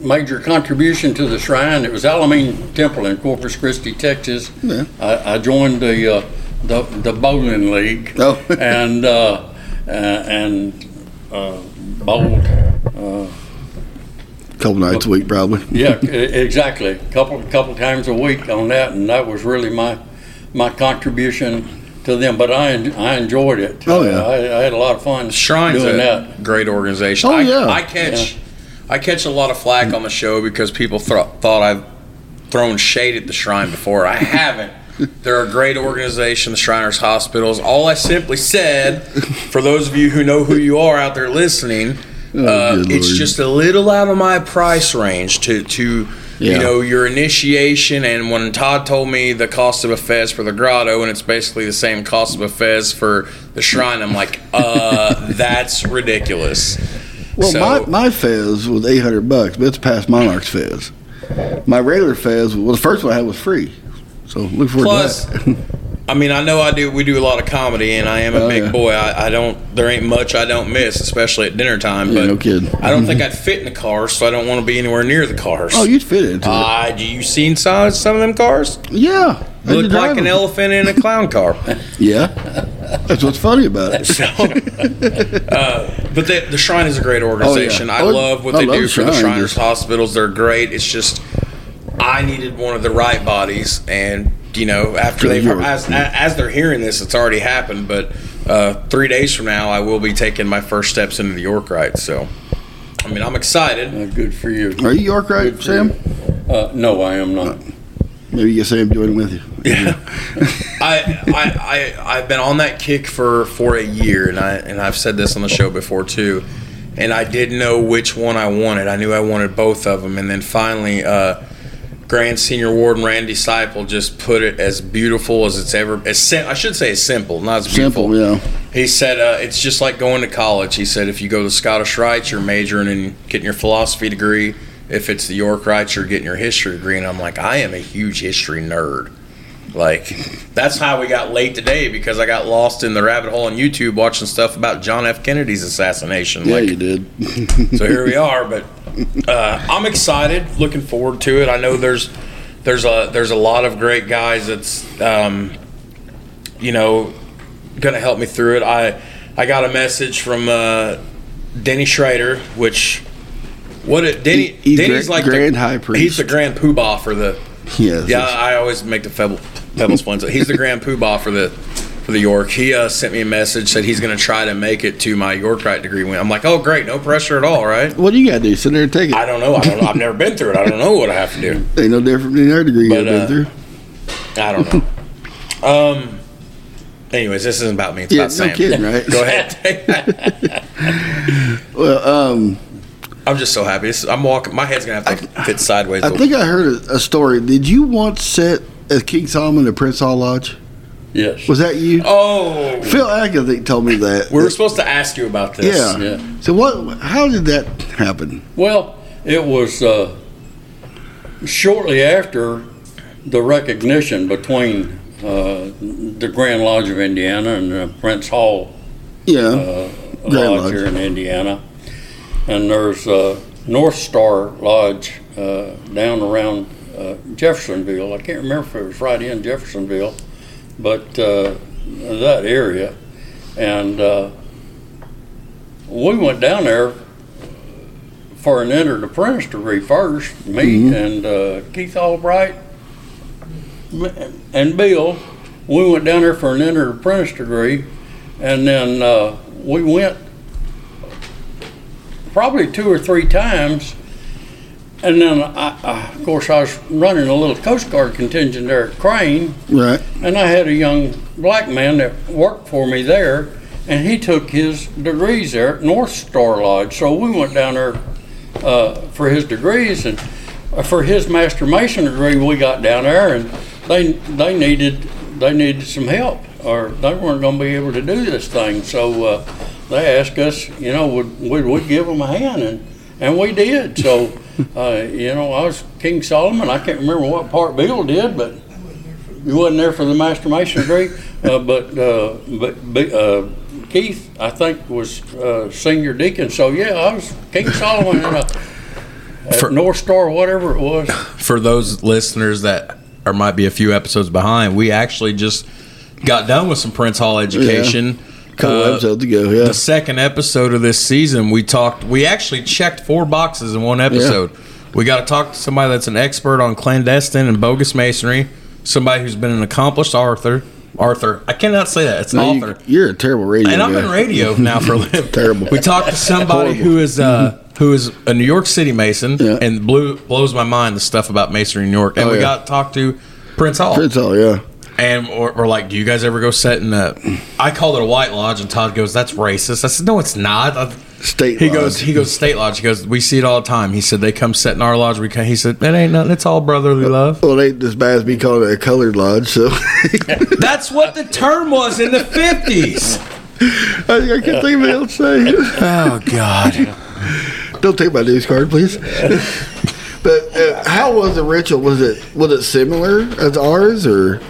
Speaker 4: major contribution to the shrine it was Alameen Temple in Corpus Christi, Texas.
Speaker 3: Yeah.
Speaker 4: I, I joined the, uh, the the bowling league
Speaker 3: Oh.
Speaker 4: and uh, uh, and uh, bowled. Uh,
Speaker 3: a couple nights a week, probably?
Speaker 4: yeah, exactly. Couple couple times a week on that, and that was really my my contribution to them. But I I enjoyed it.
Speaker 3: Oh, yeah.
Speaker 4: Uh, I, I had a lot of fun
Speaker 2: Shrine's
Speaker 4: doing
Speaker 2: a
Speaker 4: that.
Speaker 2: great organization.
Speaker 3: Oh,
Speaker 2: I,
Speaker 3: yeah.
Speaker 2: I catch I catch a lot of flack on the show because people th- thought I've thrown shade at the shrine before. I haven't. They're a great organization, the Shriners Hospitals. All I simply said, for those of you who know who you are out there listening,
Speaker 3: Oh,
Speaker 2: uh, it's just a little out of my price range to to you know your initiation. And when Todd told me the cost of a fez for the grotto, and it's basically the same cost of a fez for the shrine, I'm like, uh, that's ridiculous.
Speaker 3: Well,
Speaker 2: So-
Speaker 3: my, my fez was eight hundred bucks, but it's past Monarch's fez. My regular fez, well, the first one I had was free. So look forward
Speaker 2: Plus,
Speaker 3: to that.
Speaker 2: I mean, I know I do. We do a lot of comedy, and I am a
Speaker 3: Oh,
Speaker 2: big
Speaker 3: yeah.
Speaker 2: boy. I, I don't. There ain't much I don't miss, especially at dinner time.
Speaker 3: Yeah,
Speaker 2: but
Speaker 3: no kidding.
Speaker 2: I don't think I'd fit in the car, so I don't want to be anywhere near the cars.
Speaker 3: oh, you'd fit into
Speaker 2: Uh, do you seen some some of them cars?
Speaker 3: Yeah.
Speaker 2: Look like an elephant in a clown car.
Speaker 3: Yeah. That's what's funny about it.
Speaker 2: So, uh, but the, the Shrine is a great organization. I
Speaker 3: Oh,
Speaker 2: love what
Speaker 3: I
Speaker 2: they
Speaker 3: love
Speaker 2: do for the Shriners hospitals. They're great. It's just I needed one of the right bodies, and you know, after they've
Speaker 3: Lord.
Speaker 2: as, as they're hearing this, it's already happened. But uh, three days from now, I will be taking my first steps into the York Rite. So, I mean, I'm excited.
Speaker 4: Uh, good for you.
Speaker 3: Are you York
Speaker 4: Rite,
Speaker 3: Sam?
Speaker 4: you. Uh, no, I am not.
Speaker 3: Maybe you get Sam joining with you.
Speaker 2: I, I, I, I've been on that kick for, for a year, and I and I've said this on the show before too. And I didn't know which one I wanted. I knew I wanted both of them, and then finally, uh, Grand Senior Warden Randy Disciple just put it as beautiful as it's ever. As sim- I should say, as simple, not as beautiful.
Speaker 3: Simple, yeah.
Speaker 2: He said uh, it's just like going to college. He said if you go to Scottish Rites, you're majoring in getting your philosophy degree. If it's the York Rites, you're getting your history degree. And I'm like, I am a huge history nerd. Like that's how we got late today because I got lost in the rabbit hole on YouTube watching stuff about John F. Kennedy's assassination.
Speaker 3: Yeah,
Speaker 2: like,
Speaker 3: you did.
Speaker 2: so here we are. But uh, I'm excited, looking forward to it. I know there's there's a there's a lot of great guys that's um, you know going to help me through it. I I got a message from uh, Denny Schrader, which what it Denny
Speaker 3: He- he's
Speaker 2: Denny's
Speaker 3: gra-
Speaker 2: like
Speaker 3: grand
Speaker 2: the,
Speaker 3: high priest.
Speaker 2: He's the grand poobah for the
Speaker 3: Yes.
Speaker 2: yeah. I always make the pebbles ones. He's the grand poobah for the for the York. He uh, sent me a message said he's going to try to make it to my York Rite degree. win. I'm like, oh great, no pressure at all, right?
Speaker 3: What do you got to do? Sit there and take it.
Speaker 2: I don't know. I don't know. I've never been through it. I don't know what I have to do.
Speaker 3: Ain't no different than our degree
Speaker 2: But,
Speaker 3: you've
Speaker 2: uh,
Speaker 3: been through.
Speaker 2: I don't know. Um. Anyways, this isn't about me. It's
Speaker 3: Yeah,
Speaker 2: about
Speaker 3: no
Speaker 2: Sam.
Speaker 3: kidding, right?
Speaker 2: Go ahead.
Speaker 3: Well, um,
Speaker 2: I'm just so happy. I'm walking. My head's gonna have to fit sideways.
Speaker 3: I think I heard a, story. Did you once sit as King Solomon at Prince Hall Lodge?
Speaker 4: Yes.
Speaker 3: Was that you?
Speaker 2: oh,
Speaker 3: Phil think, told me that.
Speaker 2: we were supposed to ask you about this.
Speaker 3: yeah.
Speaker 4: Yeah.
Speaker 3: So what? How did that happen?
Speaker 4: Well, it was uh, shortly after the recognition between uh, the Grand Lodge of Indiana and the Prince Hall
Speaker 3: Yeah.
Speaker 4: uh,
Speaker 3: Grand
Speaker 4: Lodge,
Speaker 3: Lodge.
Speaker 4: here in Indiana. And there's uh, North Star Lodge uh, down around uh, Jeffersonville. I can't remember if it was right in Jeffersonville, but uh, that area. And uh, we went down there for an entered apprentice degree first, me and uh, Keith Albright and Bill. We went down there for an entered apprentice degree, and then uh, we went probably two or three times. And then, I, I, of course, I was running a little Coast Guard contingent there at Crane,
Speaker 3: Right.
Speaker 4: and I had a young black man that worked for me there, and he took his degrees there at North Star Lodge. So we went down there uh, for his degrees, and uh, for his master mason degree, we got down there, and they they needed they needed some help, or they weren't going to be able to do this thing. So uh, they asked us, you know, would would we give them a hand, and and we did. So. Uh, you know, I was King Solomon. I can't remember what part Bill did, but you wasn't there for the Master Mason degree, uh, but uh, but but, uh, Keith, I think, was uh, senior deacon. So yeah, I was King Solomon in a, at
Speaker 2: For-
Speaker 4: North Star, whatever it was.
Speaker 2: For those listeners that or might be a few episodes behind, we actually just got done with some Prince Hall education.
Speaker 3: A couple
Speaker 2: Uh,
Speaker 3: episodes ago, yeah.
Speaker 2: the second episode of this season, we talked. We actually checked four boxes in one episode. We got to talk to somebody that's an expert on clandestine and bogus masonry, somebody who's been an accomplished author, Arthur. I cannot say that. It's
Speaker 3: No, you,
Speaker 2: Arthur.
Speaker 3: you're a terrible radio.
Speaker 2: And I'm in radio now for a living.
Speaker 3: Terrible.
Speaker 2: We talked to somebody
Speaker 3: Horrible.
Speaker 2: who is uh, who is a New York City Mason,
Speaker 3: Yeah.
Speaker 2: and blew blows my mind the stuff about Masonry in New York. And
Speaker 3: Oh,
Speaker 2: we
Speaker 3: yeah.
Speaker 2: got talked to Prince Hall,
Speaker 3: Prince Hall, yeah.
Speaker 2: And we're, we're like, "Do you guys ever go set in a?" I called it a White Lodge, and Todd goes, "That's racist." I said, "No, it's not." I-
Speaker 3: State
Speaker 2: he
Speaker 3: lodge.
Speaker 2: goes, he goes, state lodge. He goes, we see it all the time. He said they come set in our lodge. We can, he said that ain't nothing. It's all brotherly love.
Speaker 3: Well, it ain't as bad as me calling it a colored lodge, so
Speaker 2: That's what the term was in the fifties.
Speaker 3: I, I can't think of what else to say.
Speaker 2: Oh God.
Speaker 3: Don't take my news card, please. but uh, how was the ritual? Was it was it similar as ours, or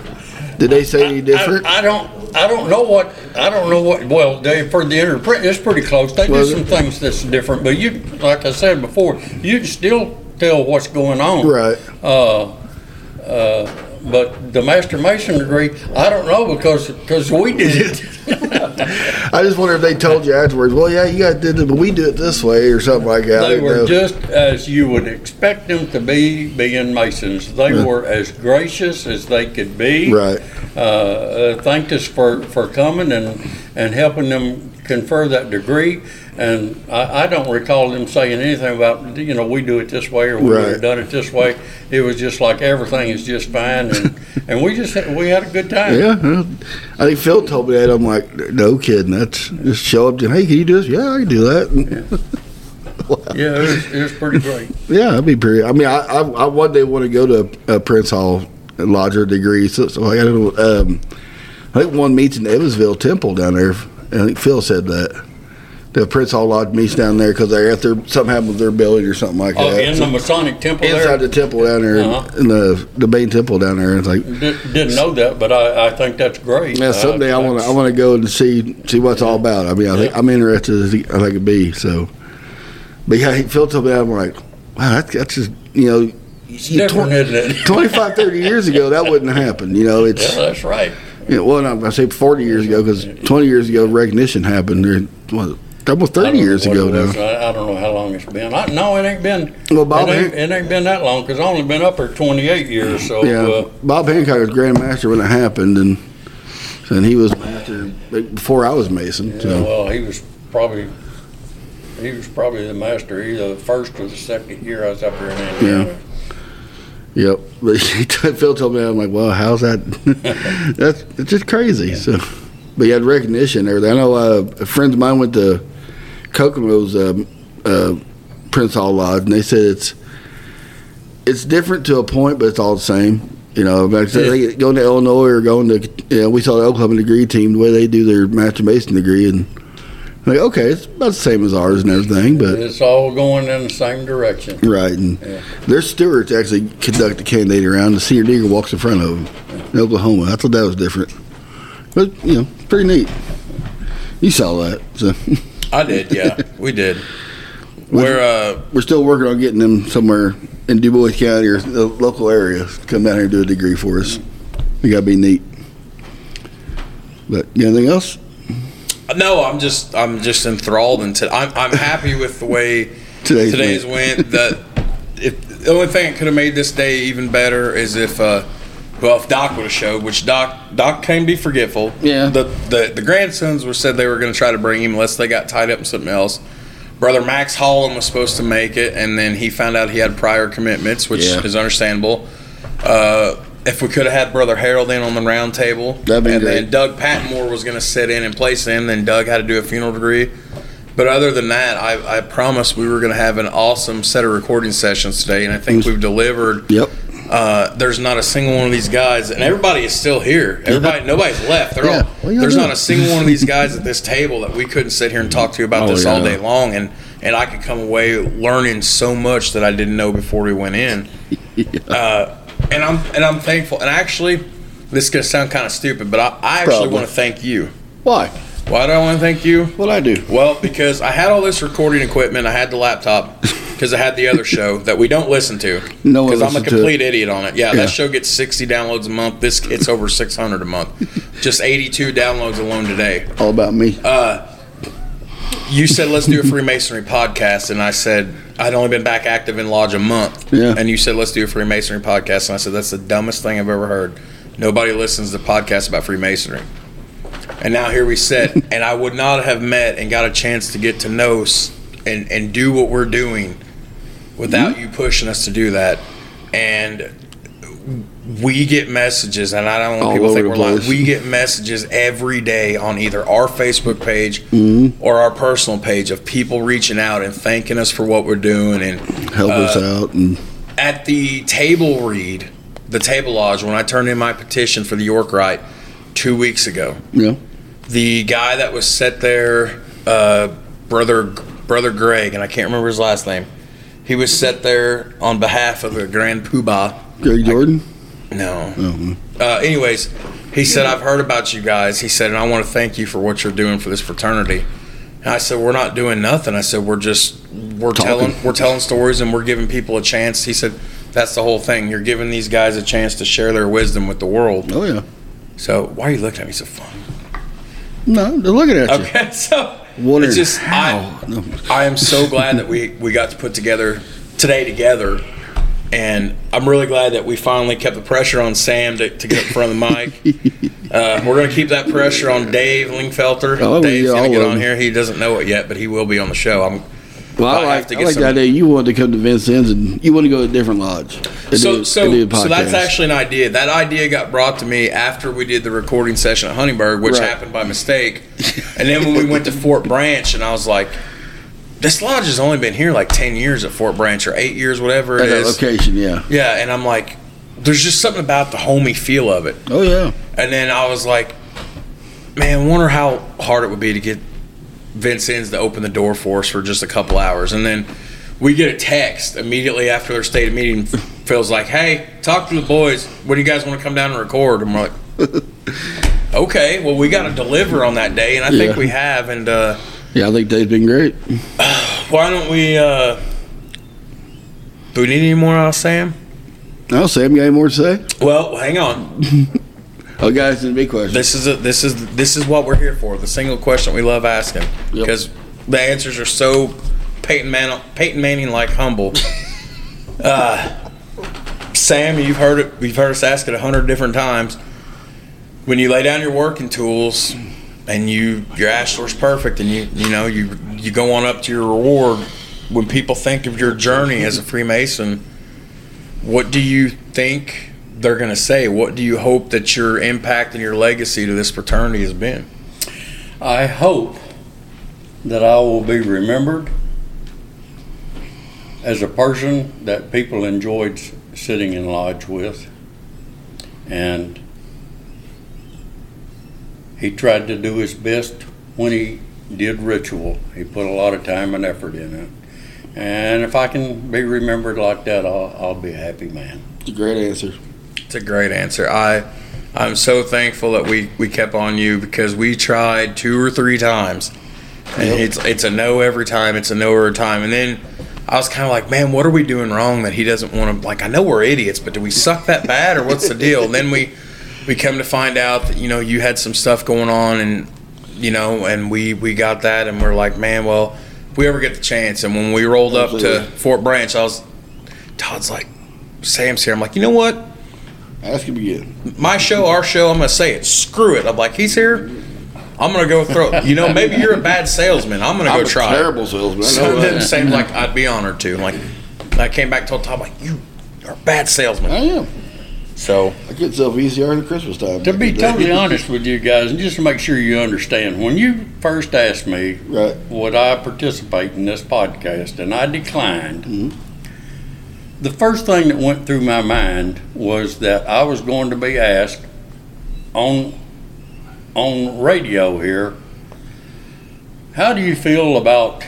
Speaker 3: did they say any different?
Speaker 4: I, I don't. I don't know what. I don't know what. Well, they for the interpret, it's pretty close. They do
Speaker 3: Was
Speaker 4: some
Speaker 3: it?
Speaker 4: things that's different, but you, like I said before, you can still tell what's going on.
Speaker 3: right.
Speaker 4: Uh, uh, but the master mason degree, I don't know because because we did it.
Speaker 3: I just wonder if they told you afterwards. Well, yeah, you guys did it, but we do it this way, or something like that.
Speaker 4: They were
Speaker 3: know.
Speaker 4: just as you would expect them to be, being Masons. They
Speaker 3: Yeah.
Speaker 4: were as gracious as they could be.
Speaker 3: right.
Speaker 4: Uh, uh, thanked us for, for coming and, and helping them confer that degree. And I, I don't recall them saying anything about, you know, we do it this way or we would
Speaker 3: Right.
Speaker 4: have done it this way. It was just like everything is just fine. And, and we just had, we had a good time.
Speaker 3: Yeah, I think Phil told me that. I'm like, no kidding. That's just show up. To, hey, can you do this? Yeah, I can do that.
Speaker 4: Yeah, it was, it was pretty great.
Speaker 3: Yeah, that'd be pretty. I mean, I, I, I one day want to go to uh, Prince Hall and lodge a degree. So, so I got to. Um, I think one meets in Evansville Temple down there. I think Phil said that. The Prince Hall Lodge meets down there because they're at their something happened with their building or something like that.
Speaker 4: Oh,
Speaker 3: that.
Speaker 4: in
Speaker 3: So
Speaker 4: the Masonic Temple
Speaker 3: inside
Speaker 4: there?
Speaker 3: the temple down there, in-
Speaker 4: Uh-huh.
Speaker 3: in the the main temple down there. It's like,
Speaker 4: Di- Didn't know that, but I, I think that's great.
Speaker 3: yeah, someday I
Speaker 4: Uh,
Speaker 3: want to I want to go and see see what it's all about. I mean, I think
Speaker 4: Yeah.
Speaker 3: I'm interested as I think it'd be. So, but yeah, he told me I'm like, wow, that's, that's just you know. You-
Speaker 4: different, isn't it?
Speaker 3: 25, 30 years ago, that wouldn't happen. You know, it's
Speaker 4: Yeah, that's right.
Speaker 3: you know, well, I say forty years ago because twenty years ago recognition happened. There, almost thirty years ago now.
Speaker 4: I, I don't know how long it's been. I, no, it ain't been.
Speaker 3: Well, Bob
Speaker 4: it, ain't,
Speaker 3: Hank-
Speaker 4: it ain't been that long because I only been up here 28 years. So
Speaker 3: Yeah,
Speaker 4: uh,
Speaker 3: Bob Hancock was Grand Master when it happened, and and he was Master before I was Mason.
Speaker 4: yeah,
Speaker 3: So
Speaker 4: well, he was probably he was probably the master either the first or the second year I was up here in Indiana. Yeah.
Speaker 3: yep. But he, Phil told me, I'm like, well, how's that? That's it's just crazy. So, but he had recognition and everything. I know uh, friends of mine went to Kokomo's um, uh, Prince Hall Lodge, and they said it's it's different to a point, but it's all the same. You know, like I said, they going to Illinois or going to, you know, we saw the Oklahoma degree team the way they do their Master Mason degree, and like, okay, it's about the same as ours and everything, but
Speaker 4: It's all going in the same direction.
Speaker 3: right. And
Speaker 4: Yeah.
Speaker 3: their stewards actually conduct the candidate around. The senior digger walks in front of them in Oklahoma. I thought that was different, but you know, pretty neat. You saw that, so
Speaker 2: I did, yeah, we did. We're uh,
Speaker 3: we're still working on getting them somewhere in Dubois County or the local area to come down here and do a degree for us. We gotta be neat. But you got anything else?
Speaker 2: no, I'm just I'm just enthralled into. I'm I'm happy with the way
Speaker 3: Today's
Speaker 2: today's
Speaker 3: went.
Speaker 2: went. That if the only thing that could have made this day even better is if uh, well if Doc would have showed, which Doc Doc can be forgetful.
Speaker 3: Yeah.
Speaker 2: The the the grandsons were said they were going to try to bring him unless they got tied up in something else. Brother Max Holland was supposed to make it, and then he found out he had prior commitments, which
Speaker 3: Yeah.
Speaker 2: is understandable. Uh, if we could have had Brother Harold in on the round table,
Speaker 3: That'd be
Speaker 2: and
Speaker 3: great.
Speaker 2: then Doug Patmore was going to sit in and place him, then Doug had to do a funeral degree. But other than that, I, I promised we were going to have an awesome set of recording sessions today, and I think we've delivered.
Speaker 3: Yep.
Speaker 2: Uh, there's not a single one of these guys, and everybody is still here. Everybody, nobody's left. They're
Speaker 3: Yeah.
Speaker 2: all, there's
Speaker 3: doing?
Speaker 2: not a single one of these guys at this table that we couldn't sit here and talk to you about
Speaker 3: Oh,
Speaker 2: this all day long, and and I could come away learning so much that I didn't know before we went in. Uh, and I'm and I'm thankful. And actually, this is gonna sound kind of stupid, but I, I actually want to thank you.
Speaker 3: Why?
Speaker 2: Why do I want to thank you?
Speaker 3: What I do?
Speaker 2: Well, because I had all this recording equipment, I had the laptop, because I had the other show that we don't listen to.
Speaker 3: No
Speaker 2: because I'm a
Speaker 3: listens to it.
Speaker 2: complete idiot on it. Yeah,
Speaker 3: Yeah.
Speaker 2: that show gets 60 downloads a month. This it's over 600 a month. Just 82 downloads alone today.
Speaker 3: All about me.
Speaker 2: Uh, You said let's do a Freemasonry podcast, and I said I'd only been back active in lodge a month.
Speaker 3: Yeah.
Speaker 2: And you said let's do a Freemasonry podcast, and I said that's the dumbest thing I've ever heard. Nobody listens to podcasts about Freemasonry. And now here we sit, and I would not have met and got a chance to get to know and, and do what we're doing without
Speaker 3: Mm-hmm.
Speaker 2: you pushing us to do that. And we get messages, and I don't want
Speaker 3: All
Speaker 2: people to think we're lying. We get messages every day on either our Facebook page
Speaker 3: Mm-hmm.
Speaker 2: or our personal page of people reaching out and thanking us for what we're doing and
Speaker 3: Help us
Speaker 2: Uh,
Speaker 3: out and
Speaker 2: at the table read, the table lodge, when I turned in my petition for the York Rite two weeks ago,
Speaker 3: know.
Speaker 2: the guy that was set there, uh, brother brother Greg, and I can't remember his last name. He was set there on behalf of the Grand Poobah.
Speaker 3: Greg Jordan.
Speaker 2: No.
Speaker 3: Oh,
Speaker 2: Uh, anyways, he said, I've heard about you guys. He said, and I want to thank you for what you're doing for this fraternity. And I said, we're not doing nothing. I said, we're just we're
Speaker 3: Talking.
Speaker 2: telling we're telling stories and we're giving people a chance. He said, that's the whole thing. You're giving these guys a chance to share their wisdom with the world.
Speaker 3: oh yeah.
Speaker 2: So why are you looking at me so funny?
Speaker 3: No, they're looking at you.
Speaker 2: Okay, so
Speaker 3: Wondering
Speaker 2: it's just
Speaker 3: how.
Speaker 2: I,
Speaker 3: No.
Speaker 2: I am so glad that we we got to put together today together, and I'm really glad that we finally kept the pressure on Sam to, to get up in front of the mic. uh, we're going to keep that pressure on Dave Lingfelter.
Speaker 3: Oh,
Speaker 2: Dave's
Speaker 3: yeah,
Speaker 2: going to get on here. He doesn't know it yet, but he will be on the show. I'm
Speaker 3: Well, I
Speaker 2: I
Speaker 3: like,
Speaker 2: to
Speaker 3: I like
Speaker 2: some-
Speaker 3: the idea. You wanted to come to Vincennes and you want to go to a different lodge.
Speaker 2: so
Speaker 3: do-
Speaker 2: so
Speaker 3: and do a
Speaker 2: so that's actually an idea. That idea got brought to me after we did the recording session at Huntingburg, which
Speaker 3: Right.
Speaker 2: happened by mistake. and then when we went to Fort Branch, and I was like, "This lodge has only been here like ten years at Fort Branch, or eight years, whatever it
Speaker 3: at that
Speaker 2: is."
Speaker 3: location. Yeah.
Speaker 2: Yeah, and I'm like, "There's just something about the homey feel of it."
Speaker 3: Oh yeah.
Speaker 2: And then I was like, "Man, I wonder how hard it would be to get Vincennes to open the door for us for just a couple hours." And then we get a text immediately after their state of meeting. Phil's like, "Hey, talk to the boys. What do you guys want to come down and record?" And we're like, "Okay, well, we got to deliver on that day, and I think we have." And uh,
Speaker 3: Yeah, I think Dave's been great.
Speaker 2: why don't we? Uh, do we need any more out of Sam?
Speaker 3: No, Sam, got any more to say?
Speaker 2: Well, hang on.
Speaker 3: Oh, guys, the big question.
Speaker 2: This is a, this is this is what we're here for. The single question we love asking
Speaker 3: Yep.
Speaker 2: because the answers are so Peyton Man Peyton Manning like humble. uh, Sam, you've heard it. You've heard us ask it a hundred different times. When you lay down your working tools and you your ashlar's perfect, and you you know you you go on up to your reward. When people think of your journey as a Freemason, what do you think they're going to say? What do you hope that your impact and your legacy to this fraternity has been?
Speaker 4: I hope that I will be remembered as a person that people enjoyed sitting in lodge with. And he tried to do his best when he did ritual. He put a lot of time and effort in it. And if I can be remembered like that, I'll, I'll be a happy man.
Speaker 3: It's a great answer.
Speaker 2: It's a great answer. I I'm so thankful that we we kept on you because we tried two or three times, and
Speaker 3: Yep.
Speaker 2: it's it's a no every time. It's a no every time, and then. I was kind of like, man, what are we doing wrong that he doesn't want to? Like, I know we're idiots, but do we suck that bad, or what's the deal? And then we, we come to find out that you know you had some stuff going on, and you know, and we we got that, and we're like, man, well, if we ever get the chance, and when we rolled up to Fort Branch, I was, Todd's like, Sam's here. I'm like, you know what?
Speaker 3: Ask him again.
Speaker 2: my show, our show, I'm gonna say it. Screw it. I'm like, he's here. I'm gonna go throw. You know, maybe you're a bad salesman. I'm gonna go
Speaker 3: I'm a
Speaker 2: try.
Speaker 3: terrible salesman. I know
Speaker 2: So then
Speaker 3: that.
Speaker 2: Like, I'd be honored to. Like, I came back told Tom like, you are a bad salesman.
Speaker 3: I am.
Speaker 2: So
Speaker 3: I get self VCR at Christmas time.
Speaker 4: To be totally honest with you guys, and just to make sure you understand, when you first asked me
Speaker 3: Right.
Speaker 4: would I participate in this podcast, and I declined, mm-hmm. The first thing that went through my mind was that I was going to be asked on on radio here, how do you feel about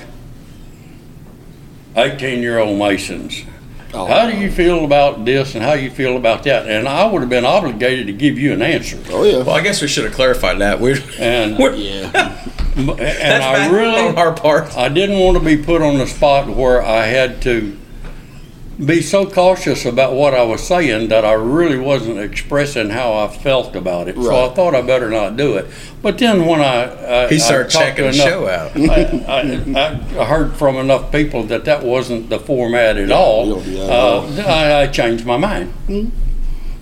Speaker 4: 18 year old Masons?
Speaker 3: Oh.
Speaker 4: How do you feel about this and how you feel about that? And I would have been obligated to give you an answer.
Speaker 3: Oh yeah.
Speaker 2: well, I guess we should have clarified that. We're,
Speaker 4: And
Speaker 2: we're
Speaker 3: Yeah.
Speaker 4: and
Speaker 2: that's
Speaker 4: I
Speaker 2: bad
Speaker 4: really
Speaker 2: on our part.
Speaker 4: I didn't want to be put on the spot where I had to be so cautious about what I was saying that I really wasn't expressing how I felt about it. So I thought I better not do it. But then when I, I
Speaker 2: He started
Speaker 4: talked
Speaker 2: checking
Speaker 4: to
Speaker 2: the show out.
Speaker 4: I, I, I heard from enough people that that wasn't the format at all.
Speaker 3: you don't do that at
Speaker 4: Uh, I, I changed my mind.
Speaker 3: No,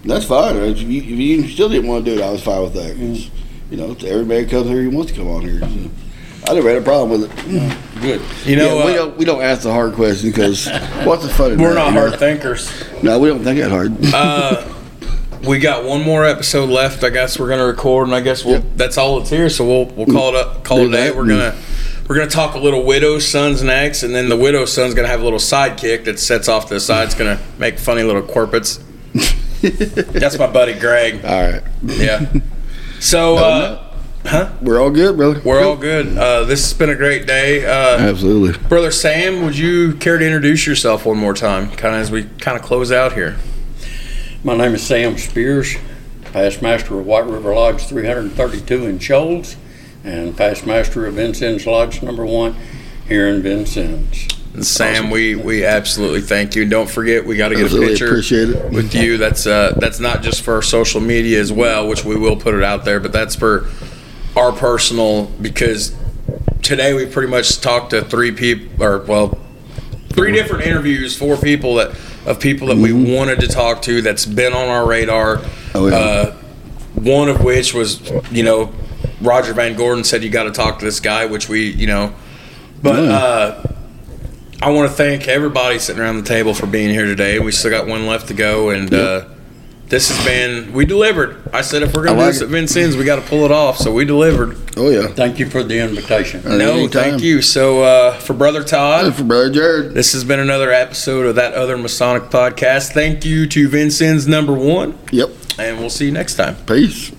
Speaker 3: That's fine. If you, if you still didn't want to do it, I was fine with that. 'cause, You know, everybody comes here who wants to come on here. So. I never had a problem with it.
Speaker 4: Good.
Speaker 2: You know,
Speaker 3: yeah, we
Speaker 2: uh,
Speaker 3: don't we don't ask the hard questions because what's the fun? in
Speaker 2: we're
Speaker 3: that,
Speaker 2: not
Speaker 3: you know?
Speaker 2: hard thinkers.
Speaker 3: No, we don't think that hard.
Speaker 2: Uh, we got one more episode left. I guess we're gonna record, and I guess we'll,
Speaker 3: Yep.
Speaker 2: that's all that's here. So we'll we'll call it up, call
Speaker 3: Do
Speaker 2: it a day.
Speaker 3: that,
Speaker 2: We're gonna we're gonna talk a little widows, sons, next, and then the widow's son's gonna have a little sidekick that sets off to the side. It's gonna make funny little corpets. that's my buddy Greg.
Speaker 3: all right,
Speaker 2: Yeah. So uh,
Speaker 3: we're all good, brother.
Speaker 2: we're all good. Uh, this has been a great day. Uh,
Speaker 3: absolutely.
Speaker 2: Brother Sam, would you care to introduce yourself one more time, kind of as we kind of close out here?
Speaker 4: My name is Sam Spears, past master of White River Lodge 332 in Shoals, and past master of Vincennes Lodge number one here in Vincennes.
Speaker 2: And Sam, we, we absolutely thank you. Don't forget, we got to get
Speaker 3: Absolutely
Speaker 2: a picture
Speaker 3: appreciate it.
Speaker 2: with you. That's uh, that's not just for social media as well, which we will put it out there, but that's for our personal because today we pretty much talked to three people, or well, three different interviews, four people that of people that we wanted to talk to that's been on our radar.
Speaker 3: Mm-hmm. Oh, yeah.
Speaker 2: uh, one of which was, you know, Roger Van Gordon said you got to talk to this guy, which we, you know, but
Speaker 3: Yeah.
Speaker 2: uh, I want to thank everybody sitting around the table for being here today. We still got one left to go, and uh, this has been we delivered. I said if we're gonna
Speaker 3: I like
Speaker 2: do this
Speaker 3: it.
Speaker 2: at Vincennes, we got to pull it off. So we delivered.
Speaker 3: Oh yeah.
Speaker 4: Thank you for the invitation.
Speaker 3: Uh,
Speaker 2: no, thank you. So uh, for brother Todd,
Speaker 3: For brother Jared.
Speaker 2: this has been another episode of that other Masonic podcast. Thank you to Vincennes number one,
Speaker 3: Yep.
Speaker 2: and we'll see you next time.
Speaker 3: Peace.